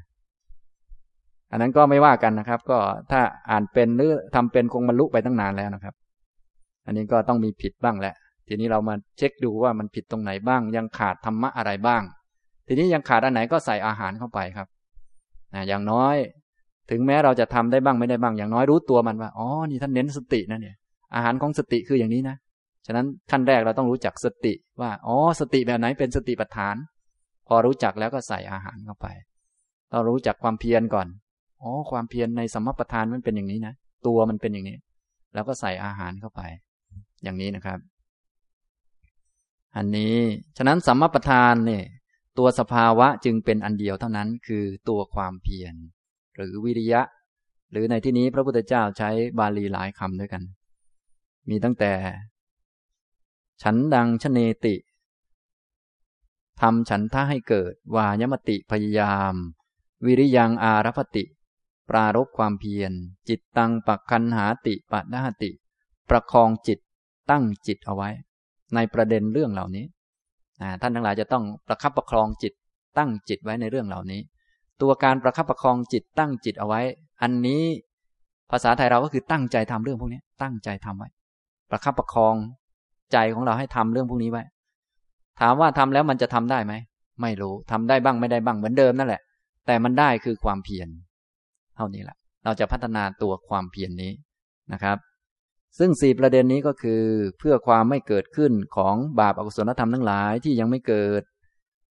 อันนั้นก็ไม่ว่ากันนะครับ ก็ถ้าอ่านเป็นหรือทำเป็นคงบรรลุไปตั้งนานแล้วนะครับ อันนี้ก็ต้องมีผิดบ้างแหละ ทีนี้เรามาเช็คดูว่ามันผิดตรงไหนบ้าง ยังขาดธรรมะอะไรบ้าง ทีนี้ยังขาดอันไหนก็ใส่อาหารเข้าไปครับนะอย่างน้อย ถึงแม้เราจะทำได้บ้างไม่ได้บ้าง อย่างน้อยรู้ตัวมันว่าอ๋อนี่ท่านเน้นสตินะเนี่ย อาหารของสติคืออย่างนี้นะฉะนั้นขั้นแรกเราต้องรู้จักสติว่าอ๋อสติแบบไหนเป็นสติปัฏฐาน พอรู้จักแล้วก็ใส่อาหารเข้าไปเรารู้จักความเพียรก่อนอ๋อความเพียรในสมปทานมันเป็นอย่างนี้นะตัวมันเป็นอย่างนี้ แล้วก็ใส่อาหารเข้าไป อย่างนี้นะครับ อันนี้ฉะนั้นสัมมาประธานเนี่ย ตัวสภาวะจึงเป็นอันเดียวเท่านั้นคือตัวความเพียร หรือวิริยะ หรือในที่นี้พระพุทธเจ้าใช้บาลีหลายคำด้วยกัน มีตั้งแต่ ฉันดังชเนติทำฉันท่าให้เกิด วายมติพยายาม วิริยังอารพติ ปรารบความเพียร จิตตังปักคันหาติปัดาติ ประคองจิตตั้งจิตเอาไว้ ในประเด็นเรื่องเหล่านี้ ท่านทั้งหลายจะต้องประคับประคองจิตตั้งจิตไว้ในเรื่องเหล่านี้ ตัวการประคับประคองจิตตั้งจิตเอาไว้ อันนี้ภาษาไทยเราก็คือตั้งใจทำเรื่องพวกนี้ตั้งใจทำไว้ ประคับประคองใจของเราให้ทำเรื่องพวกนี้ไว้ ถามว่าทำแล้วมันจะทำได้ไหมไม่รู้ทำได้บ้างไม่ได้บ้างเหมือนเดิมนั่นแหละ แต่มันได้คือความเพียรเท่านี้แหละเราจะพัฒนาตัวความเพียรนนี้นะครับ ซึ่งสี่ประเด็นนี้ก็คือ เพื่อความไม่เกิดขึ้นของบาปอากุศลธรรมทั้งหลายที่ยังไม่เกิด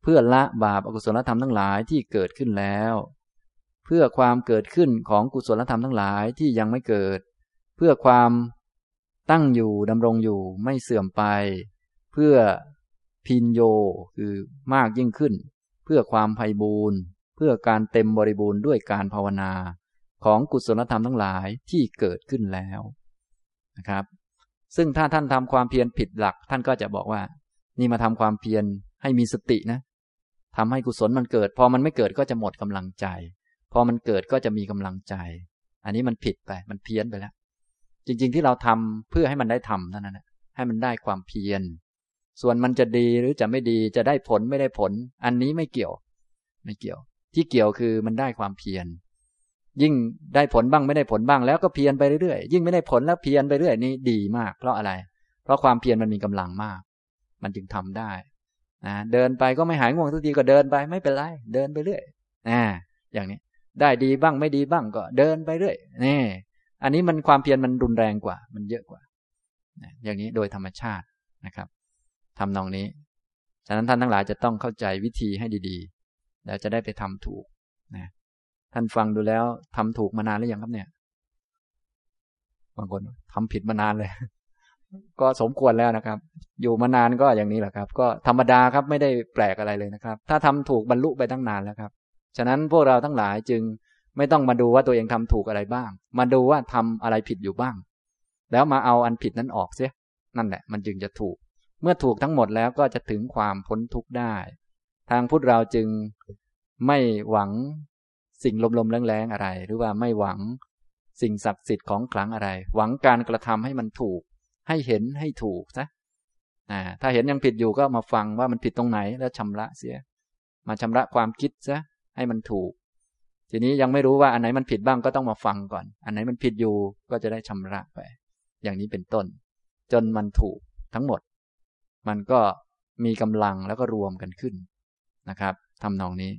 เพื่อละบาปอากุศลธรรมทั้งหลายที่เกิดขึ้นแล้ว เพื่อความเกิดขึ้นของกุศลธรรมทั้งหลายที่ยังไม่เกิด เพื่อความตั้งอยู่ดำรงอยู่ไม่เสื่อมไป เพื่อพินโยคือมากยิ่งขึ้น เพื่อความไพ่บูรณ์เพื่อการเต็มบริบูรณ์ด้วยการภาวนา ของกุศลธรรมทั้งหลายที่เกิดขึ้นแล้ว นะครับ ซึ่งถ้าท่านทำความเพียรผิดหลัก ท่านก็จะบอกว่า นี่มาทำความเพียรให้มีสตินะทำให้กุศลมันเกิด พอมันไม่เกิดก็จะหมดกำลังใจ พอมันเกิดก็จะมีกำลังใจ อันนี้มันผิดไป มันเพี้ยนไปแล้ว จริง ๆ ที่เราทำเพื่อให้มันได้ทำเท่านั้นแหละให้มันได้ความเพียร ส่วนมันจะดีหรือจะไม่ดีจะได้ผลไม่ได้ผล อันนี้ไม่เกี่ยว ไม่เกี่ยว ที่เกี่ยวคือมันได้ความเพียร ยิ่งได้ผลบ้างไม่ได้ผลบ้างแล้วก็เพียรไปเรื่อยๆยิ่งไม่ได้ผลแล้วเพียรไปเรื่อยนี่ดีมาก เพราะอะไร เพราะความเพียรมันมีกำลังมาก มันจึงทำได้นะเดินไปก็ไม่หายง่วงทุกทีก็เดินไปไม่เป็นไรเดินไปเรื่อยนะอย่างนี้ ได้ดีบ้างไม่ดีบ้างก็เดินไปเรื่อยนี่อันนี้มันความเพียรมันรุนแรงกว่า มันเยอะกว่า อย่างนี้โดยธรรมชาตินะครับทำนองนี้ฉะนั้นท่านทั้งหลายจะต้องเข้าใจวิธีให้ดีๆ แล้วจะได้ไปทำถูกนะ ท่านฟังดูแล้วทำถูกมานานหรือยังครับเนี่ย บางคนทำผิดมานานเลย ก็สมควรแล้วนะครับ อยู่มานานก็อย่างนี้แหละครับ ก็ธรรมดาครับไม่ได้แปลกอะไรเลยนะครับ ถ้าทำถูกบรรลุไปตั้งนานแล้วครับ ฉะนั้นพวกเราทั้งหลายจึงไม่ต้องมาดูว่าตัวเองทำถูกอะไรบ้าง มาดูว่าทำอะไรผิดอยู่บ้าง แล้วมาเอาอันผิดนั้นออกเสีย นั่นแหละ มันจึงจะถูก เมื่อถูกทั้งหมดแล้วก็จะถึงความพ้นทุกข์ได้ ทางพุทธเราจึงไม่หวัง สิ่งลมๆแรงๆอะไร หรือว่าไม่หวัง สิ่งศักดิ์สิทธิ์ของขลังอะไร หวังการกระทำให้มันถูก ให้เห็นให้ถูกซะถ้าเห็นยังผิดอยู่ก็มาฟังว่ามันผิดตรงไหนแล้วชำระเสีย มาชำระความคิดซะให้มันถูก ทีนี้ยังไม่รู้ว่าอันไหนมันผิดบ้างก็ต้องมาฟังก่อน อันไหนมันผิดอยู่ก็จะได้ชำระไป อย่างนี้เป็นต้น จนมันถูกทั้งหมด มันก็มีกำลังแล้วก็รวมกันขึ้นนะครับทำนองนี้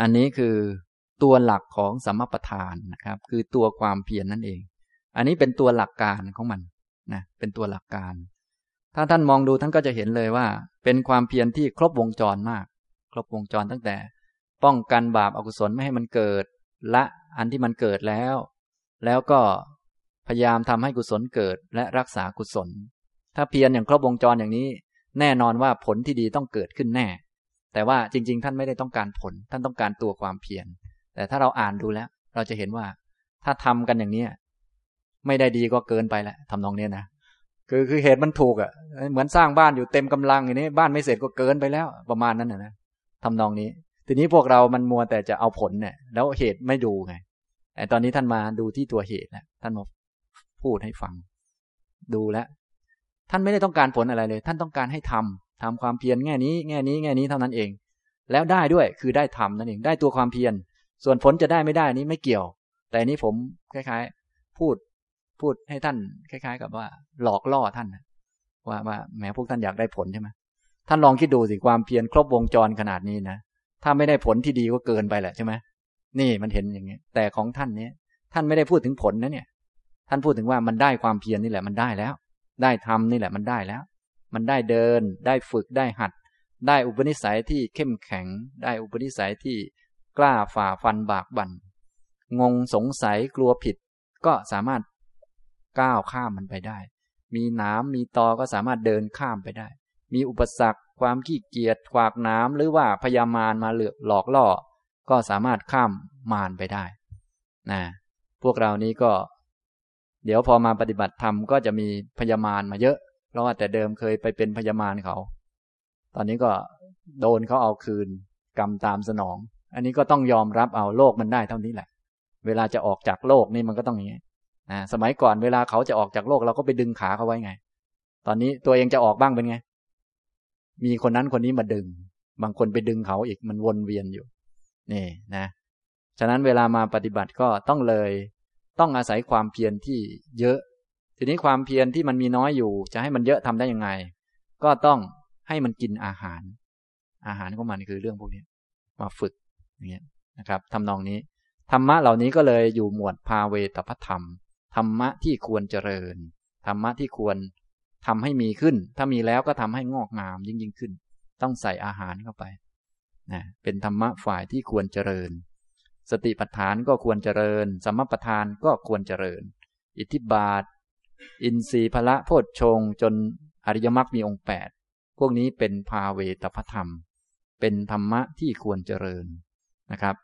อันนี้คือตัวหลักของสัมมาประธานนะครับ คือตัวความเพียรนนั่นเอง อันนี้เป็นตัวหลักการของมันนะเป็นตัวหลักการ ถ้าท่านมองดูท่านก็จะเห็นเลยว่า เป็นความเพียรที่ครบวงจรมาก ครบวงจรตั้งแต่ ป้องกันบาปอากุศลไม่ให้มันเกิด ละอันที่มันเกิดแล้ว แล้วก็พยายามทำให้กุศลเกิดและรักษากุศล ถ้าเพียรอย่างครบวงจรอย่างนี้ แน่นอนว่าผลที่ดีต้องเกิดขึ้นแน่ แต่ว่าจริง ๆ ท่านไม่ได้ต้องการผล ท่านต้องการตัวความเพียร แต่ถ้าเราอ่านดูแล้ว เราจะเห็นว่า ถ้าทำกันอย่างเนี้ยไม่ได้ดีก็เกินไปแหละทำนองเนี้ยนะคือคือเหตุมันถูกอะ เหมือนสร้างบ้านอยู่เต็มกำลังอย่างนี้ บ้านไม่เสร็จก็เกินไปแล้วประมาณนั้นนะทำนองนี้ ทีนี้พวกเรามันมัวแต่จะเอาผลเนี่ยแล้วเหตุไม่ดูไงแต่ตอนนี้ท่านมาดูที่ตัวเหตุแล้วท่านมาพูดให้ฟัง ดูแลท่านไม่ได้ต้องการผลอะไรเลย ท่านต้องการให้ทำ ทำความเพียรแง่นี้แง่นี้แง่นี้เท่านั้นเอง แล้วได้ด้วยคือได้ทำนั่นเองได้ตัวความเพียรส่วนผลจะได้ไม่ได้นี้ไม่เกี่ยว แต่นี้ผมคล้ายๆ พูดพูดให้ท่านคล้าย ๆ กับว่า หลอกล่อท่านว่าว่าแม้พวกท่านอยากได้ผลใช่ไหมท่านลองคิดดูสิความเพียรครบวงจรขนาดนี้นะถ้าไม่ได้ผลที่ดีก็เกินไปแหละใช่ไหมนี่มันเห็นอย่างนี้แต่ของท่านเนี้ยท่านไม่ได้พูดถึงผลนะเนี่ย ท่านพูดถึงว่ามันได้ความเพียรนี่แหละมันได้แล้ว ได้ทำนี่แหละมันได้แล้ว มันได้เดิน ได้ฝึกได้หัด ได้อุปนิสัยที่เข้มแข็ง ได้อุปนิสัยที่กล้าฝ่าฟันบากบัน่นงงสงสัยกลัวผิด ก็สามารถก้าวข้ามมันไปได้ มีน้ำมีตอก็สามารถเดินข้ามไปได้ มีอุปสรรค ความขี้เกียจขวากน้ำหรือว่าพยามารมาเหลือหลอกล่อ ก็สามารถข้ามมารไปได้นะพวกเรานี้ก็ เดี๋ยวพอมาปฏิบัติธรรมก็จะมีพยามารมาเยอะ เพราะว่าแต่เดิมเคยไปเป็นพยามารเขา ตอนนี้ก็โดนเขาเอาคืน กรรมตามสนอง อันนี้ก็ต้องยอมรับเอาโลกมันได้เท่านี้แหละ เวลาจะออกจากโลกนี่มันก็ต้องอย่างนี้นะสมัยก่อนเวลาเขาจะออกจากโลกเราก็ไปดึงขาเขาไว้ไง ตอนนี้ตัวเองจะออกบ้างเป็นไง มีคนนั้นคนนี้มาดึง บางคนไปดึงเขาอีกมันวนเวียนอยู่ นี่นะ ฉะนั้นเวลามาปฏิบัติก็ต้องเลย ต้องอาศัยความเพียรที่เยอะ ทีนี้ความเพียรที่มันมีน้อยอยู่ จะให้มันเยอะทำได้ยังไง ก็ต้องให้มันกินอาหาร อาหารของมันคือเรื่องพวกนี้มาฝึกอย่างเงี้ยนะครับทำนองนี้ธรรมะเหล่านี้ก็เลยอยู่หมวดภาเวตพธรรมธรรมะที่ควรเจริญธรรมะที่ควรทำให้มีขึ้น ถ้ามีแล้วก็ทำให้งอกงามยิ่งยิ่งขึ้น ต้องใส่อาหารเข้าไปนะเป็นธรรมะฝ่ายที่ควรเจริญ สติปัฏฐานก็ควรเจริญ สัมปัฏฐานก็ควรเจริญ อิทธิบาท อินทรีย์พละโพชฌงจนอริยมรรคมีองค์แปดพวกนี้เป็นพาเวตพธรรม เป็นธรรมะที่ควรเจริญนะครับ